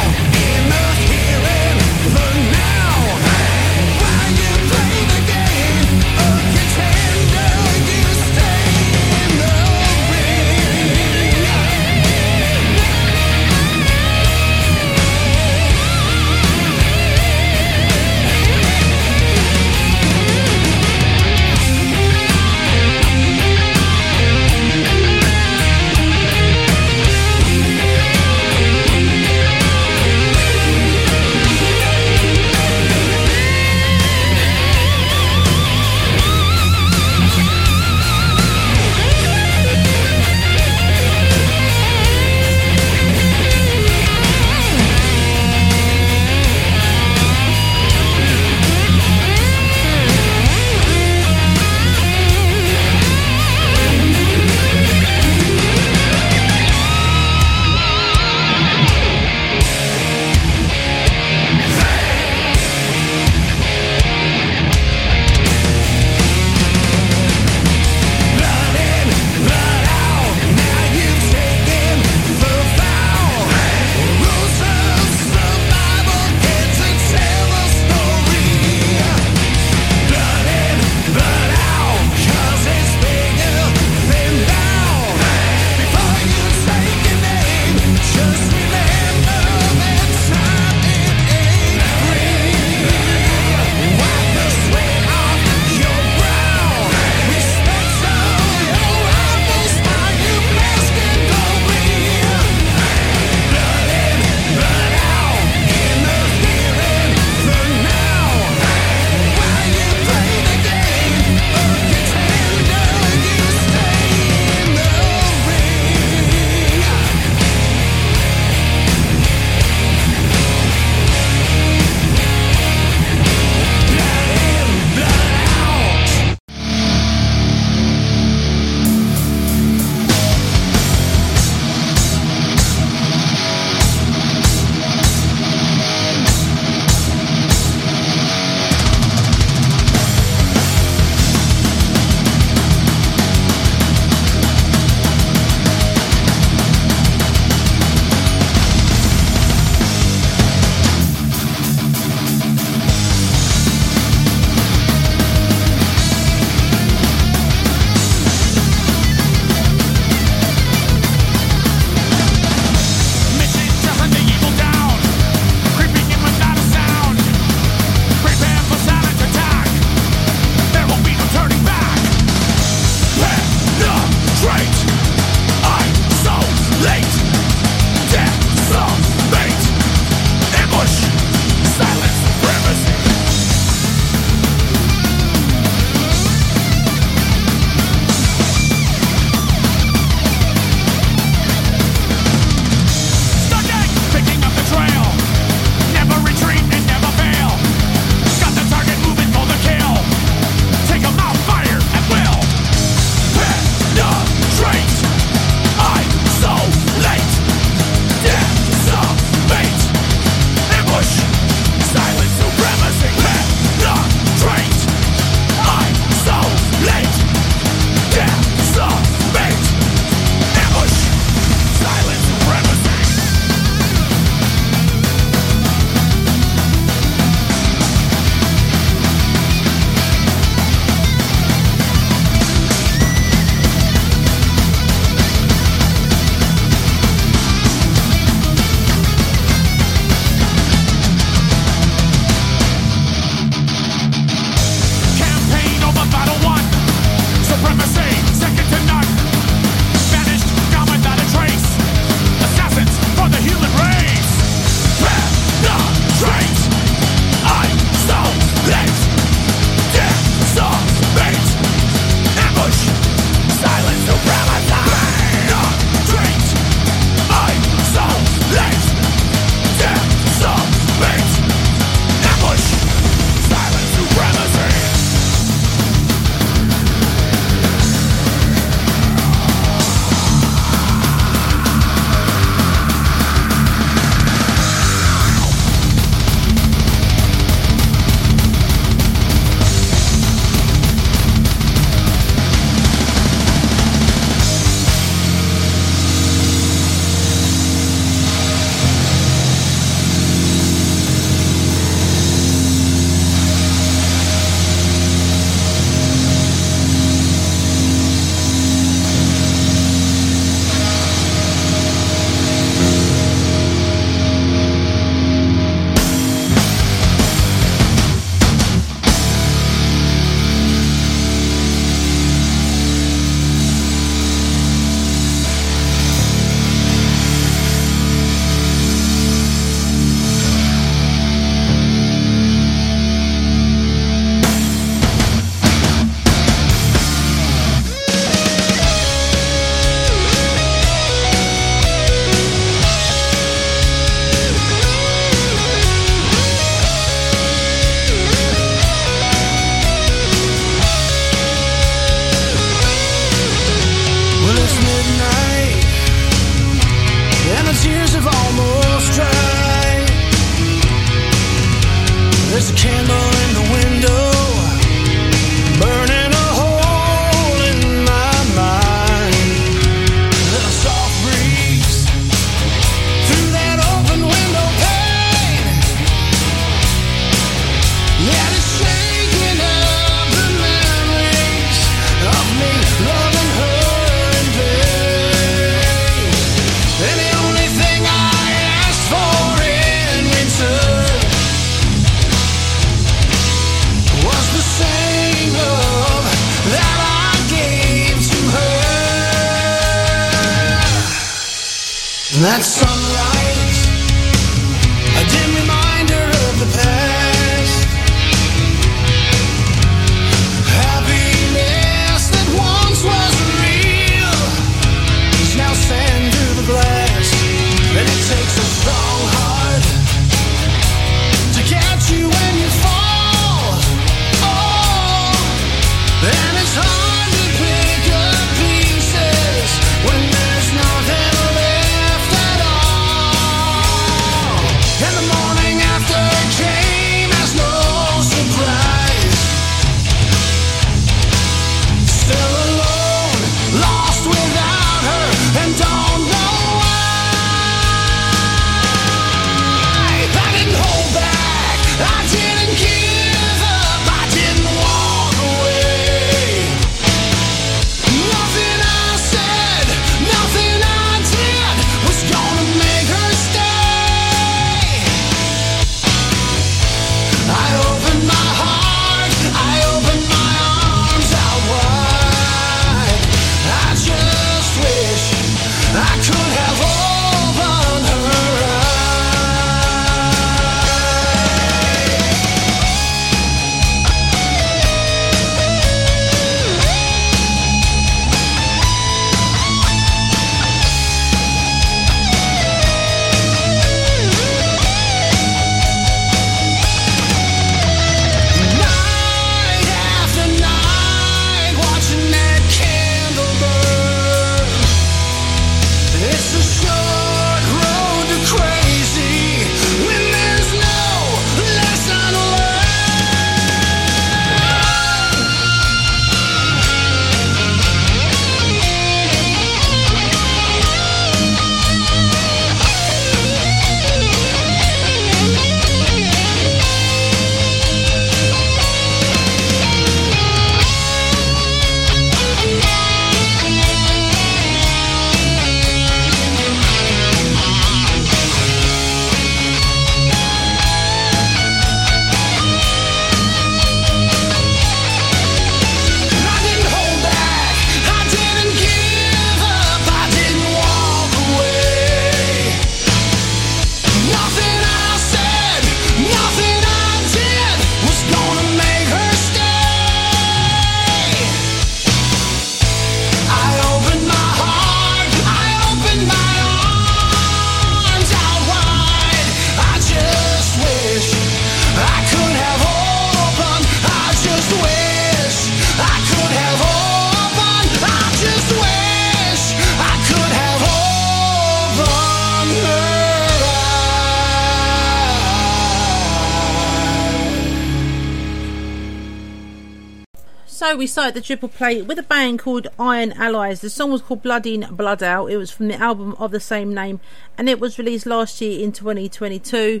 Started the triple play with a band called Iron Allies. The song was called Blood In, Blood Out. It was from the album of the same name and it was released last year in 2022.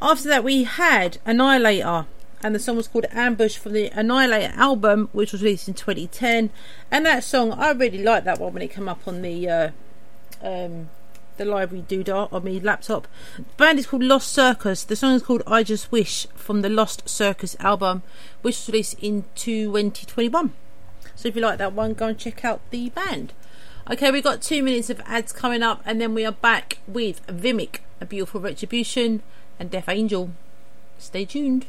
After that, we had Annihilator and the song was called Ambush from the Annihilator album, which was released in 2010. And that song, I really liked that one when it came up on the uh, um, the library doodah on my laptop. The band is called Lost Circus. The song is called I Just Wish from the Lost Circus album, which was released in 2021. So if you like that one, go and check out the band. Okay, we've got two minutes of ads coming up, and then we are back with Vimic, A Beautiful Retribution, and Death Angel. Stay tuned.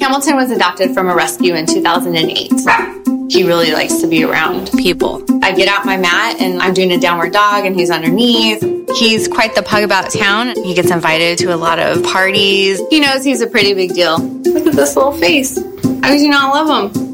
Hamilton was adopted from a rescue in 2008. He really likes to be around people. I get out my mat and I'm doing a downward dog and he's underneath. He's quite the pug about town. He gets invited to a lot of parties. He knows he's a pretty big deal. Look at this little face. How could you not love him?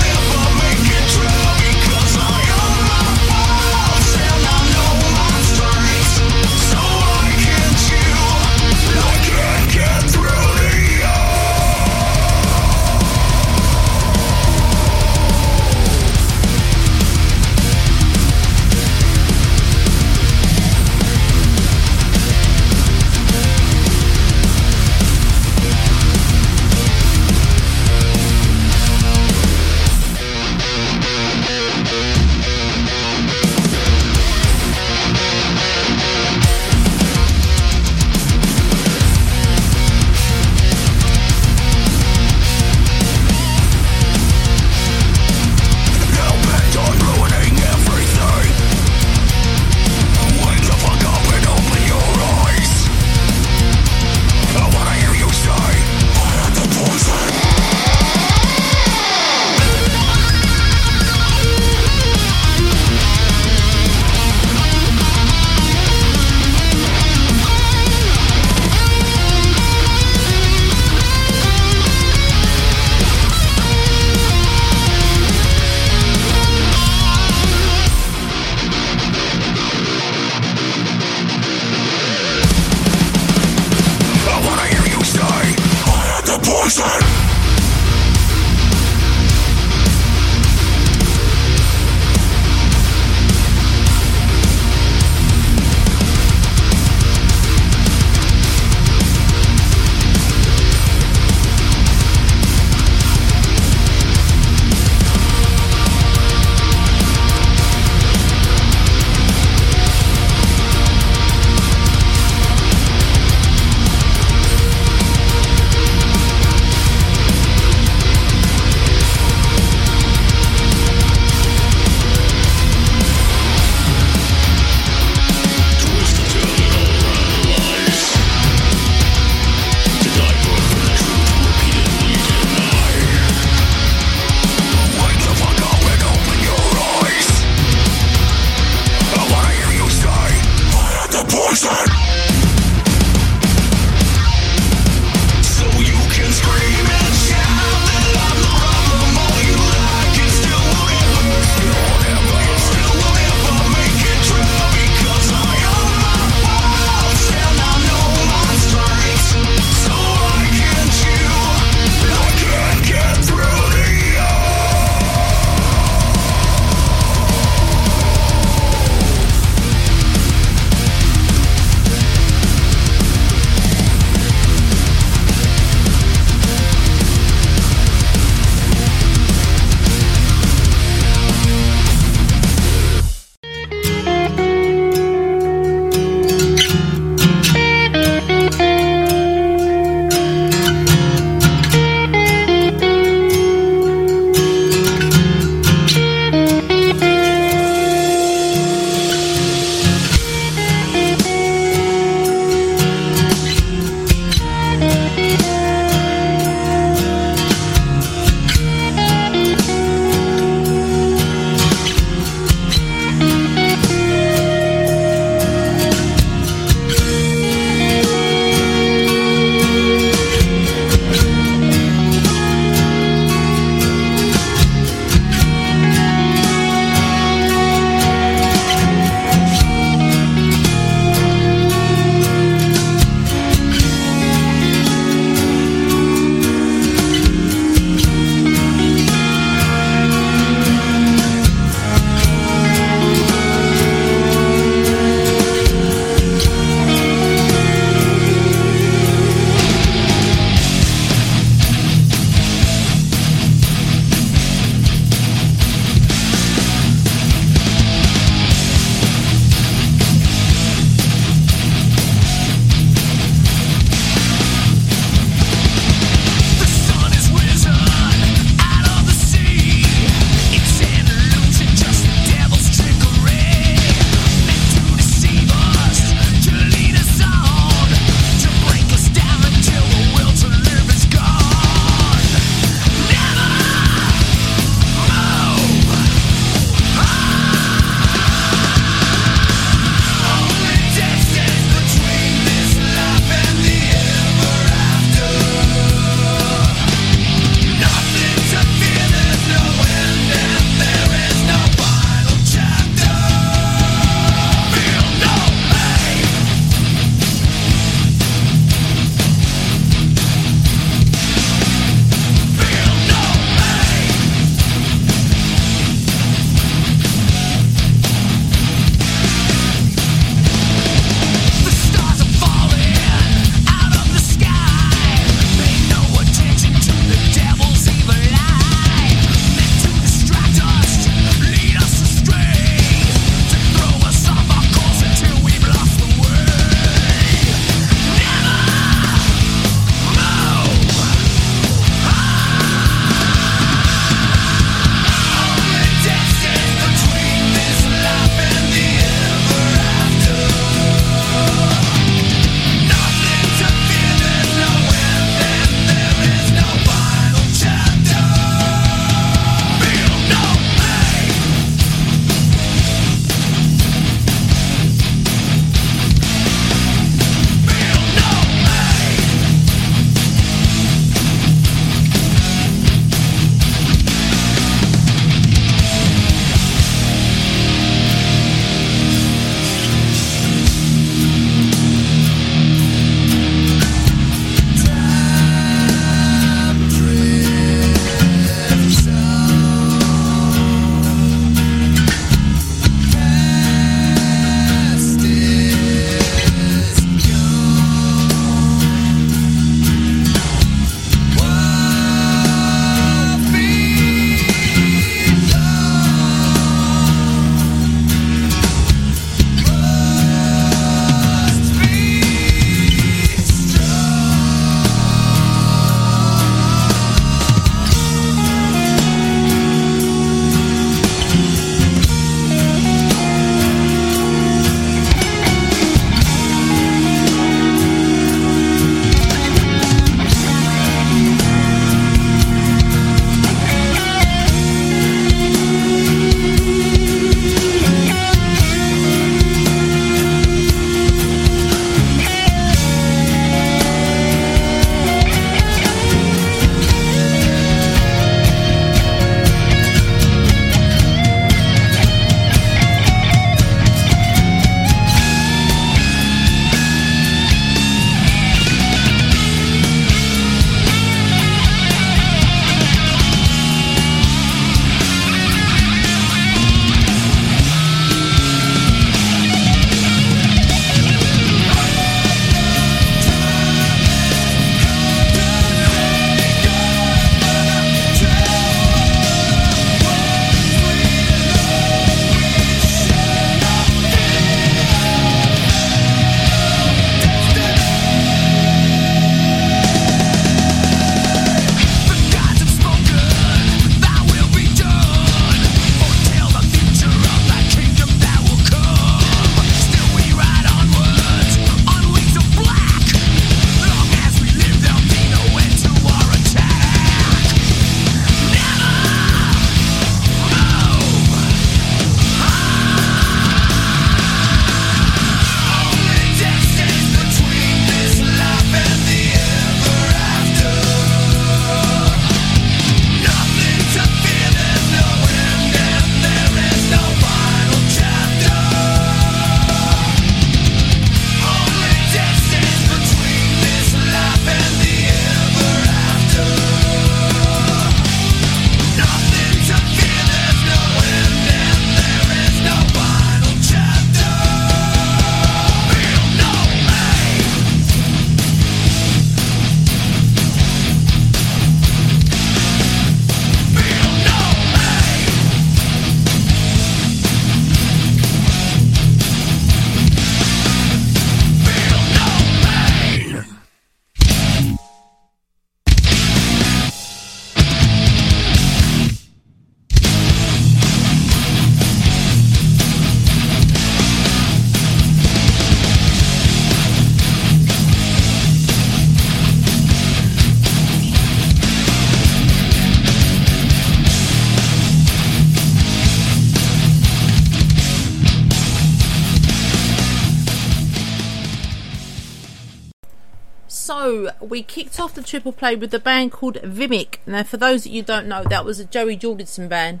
We kicked off the triple play with the band called Vimic. Now, for those that you don't know, that was a Joey Jordison band.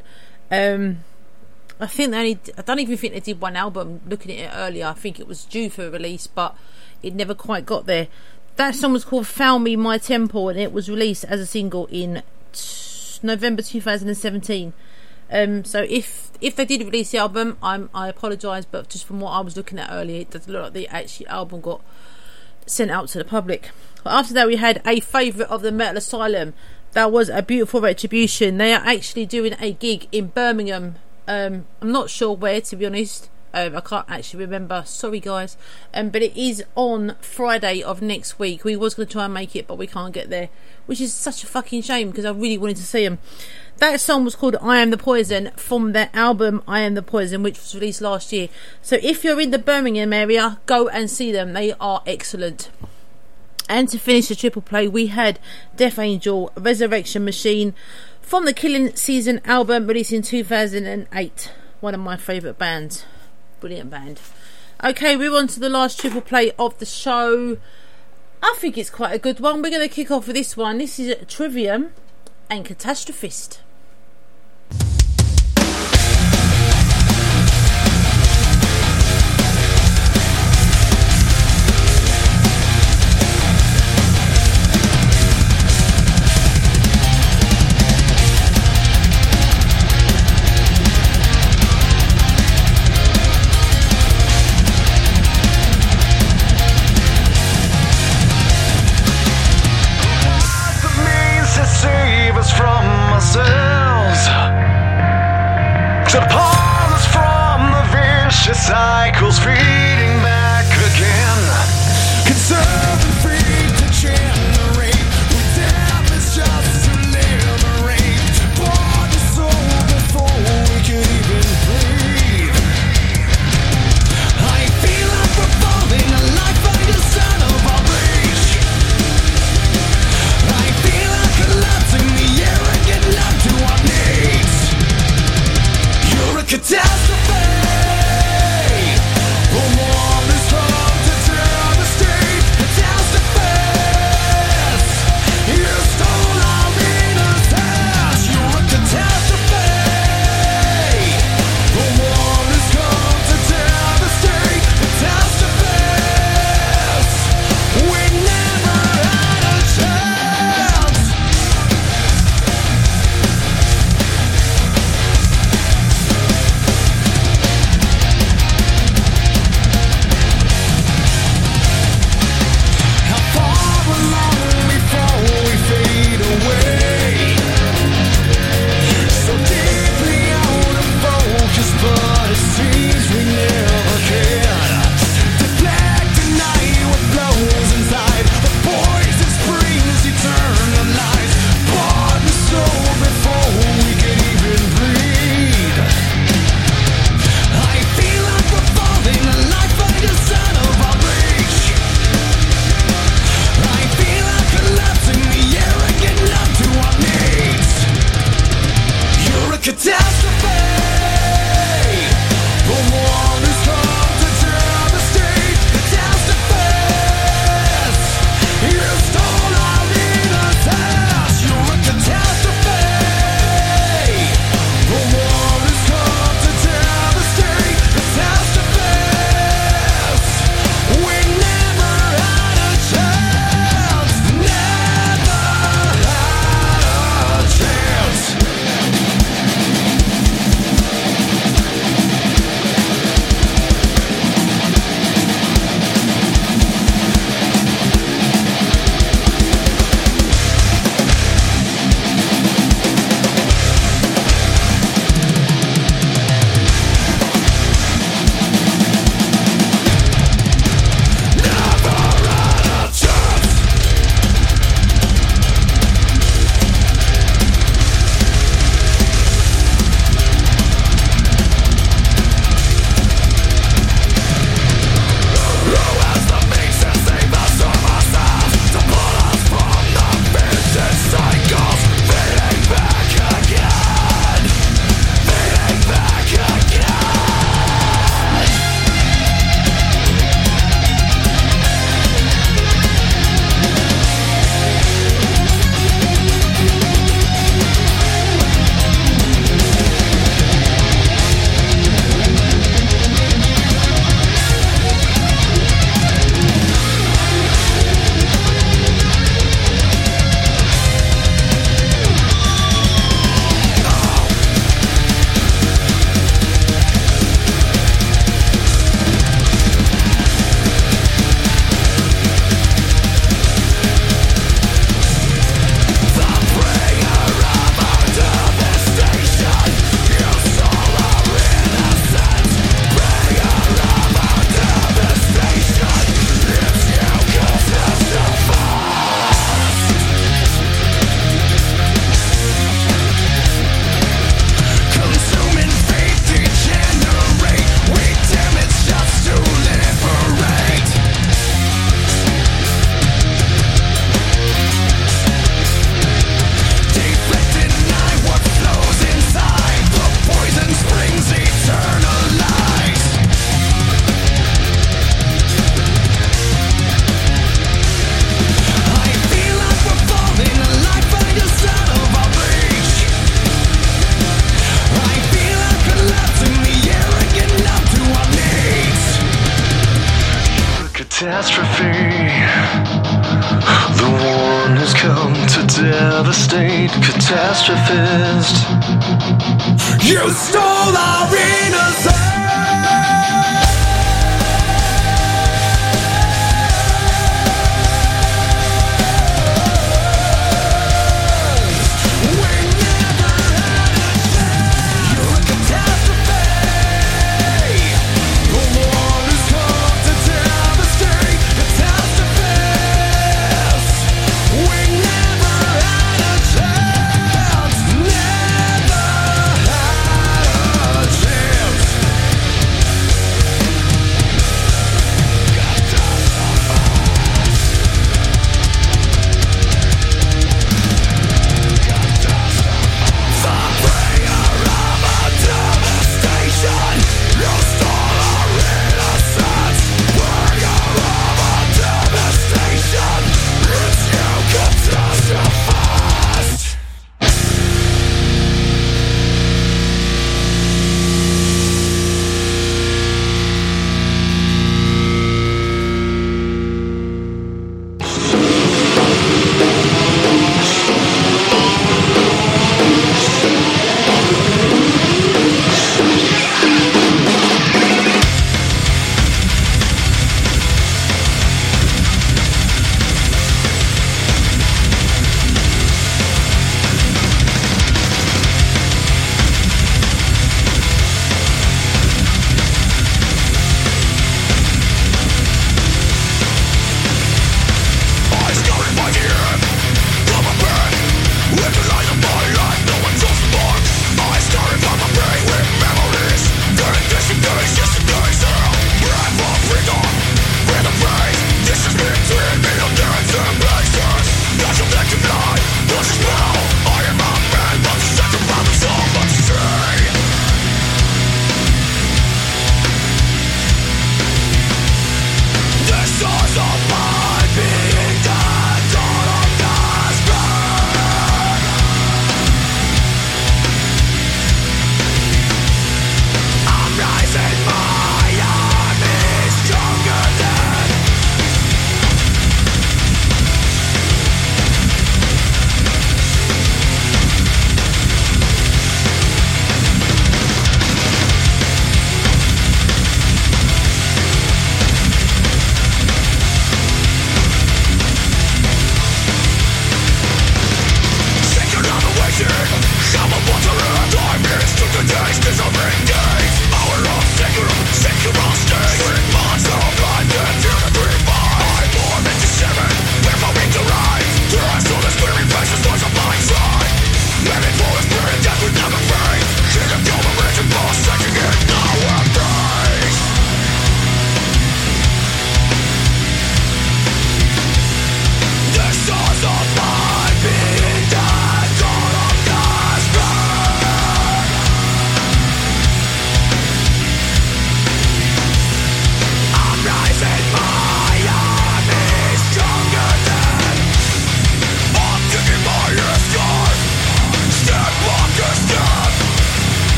Um, I think they only, I don't even think they did one album. Looking at it earlier, I think it was due for release, but it never quite got there. That song was called "Found Me My Temple" and it was released as a single in t- November 2017. Um, so if if they did release the album, I'm I apologise, but just from what I was looking at earlier, it doesn't look like the actual album got sent out to the public. After that, we had a favourite of the Metal Asylum. That was a beautiful retribution. They are actually doing a gig in Birmingham. Um, I'm not sure where, to be honest. Um, I can't actually remember. Sorry, guys. Um, but it is on Friday of next week. We was going to try and make it, but we can't get there, which is such a fucking shame because I really wanted to see them. That song was called "I Am the Poison" from their album "I Am the Poison," which was released last year. So if you're in the Birmingham area, go and see them. They are excellent. And to finish the triple play, we had Death Angel, Resurrection Machine from the Killing Season album released in 2008. One of my favourite bands. Brilliant band. Okay, we're on to the last triple play of the show. I think it's quite a good one. We're going to kick off with this one. This is Trivium and Catastrophist.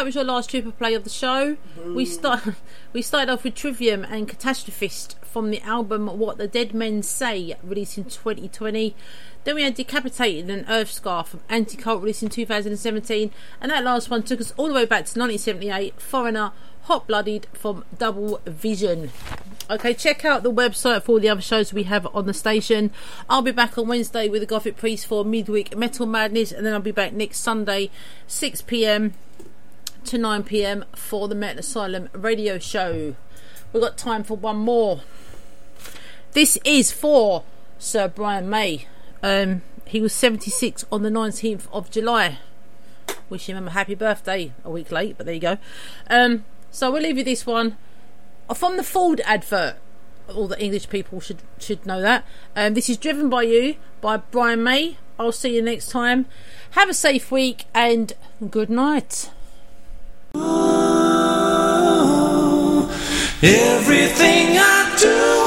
That was your last triple play of the show. We start we started off with Trivium and Catastrophist from the album What the Dead Men Say, released in 2020. Then we had Decapitated and Earthscar from Anticult, released in 2017. And that last one took us all the way back to 1978, Foreigner, Hot Blooded from Double Vision. Okay, check out the website for all the other shows we have on the station. I'll be back on Wednesday with the Gothic Priest for midweek Metal Madness, and then I'll be back next Sunday, 6 pm to 9 pm for the Metal Asylum radio show. We've got time for one more. This is for Sir Brian May. Um, he was 76 on the 19th of July. Wish him a happy birthday a week late, but there you go. Um, so we'll leave you this one from the Ford advert. All the English people should should know that. Um, this is driven by you by Brian May. I'll see you next time. Have a safe week and good night. Everything I do,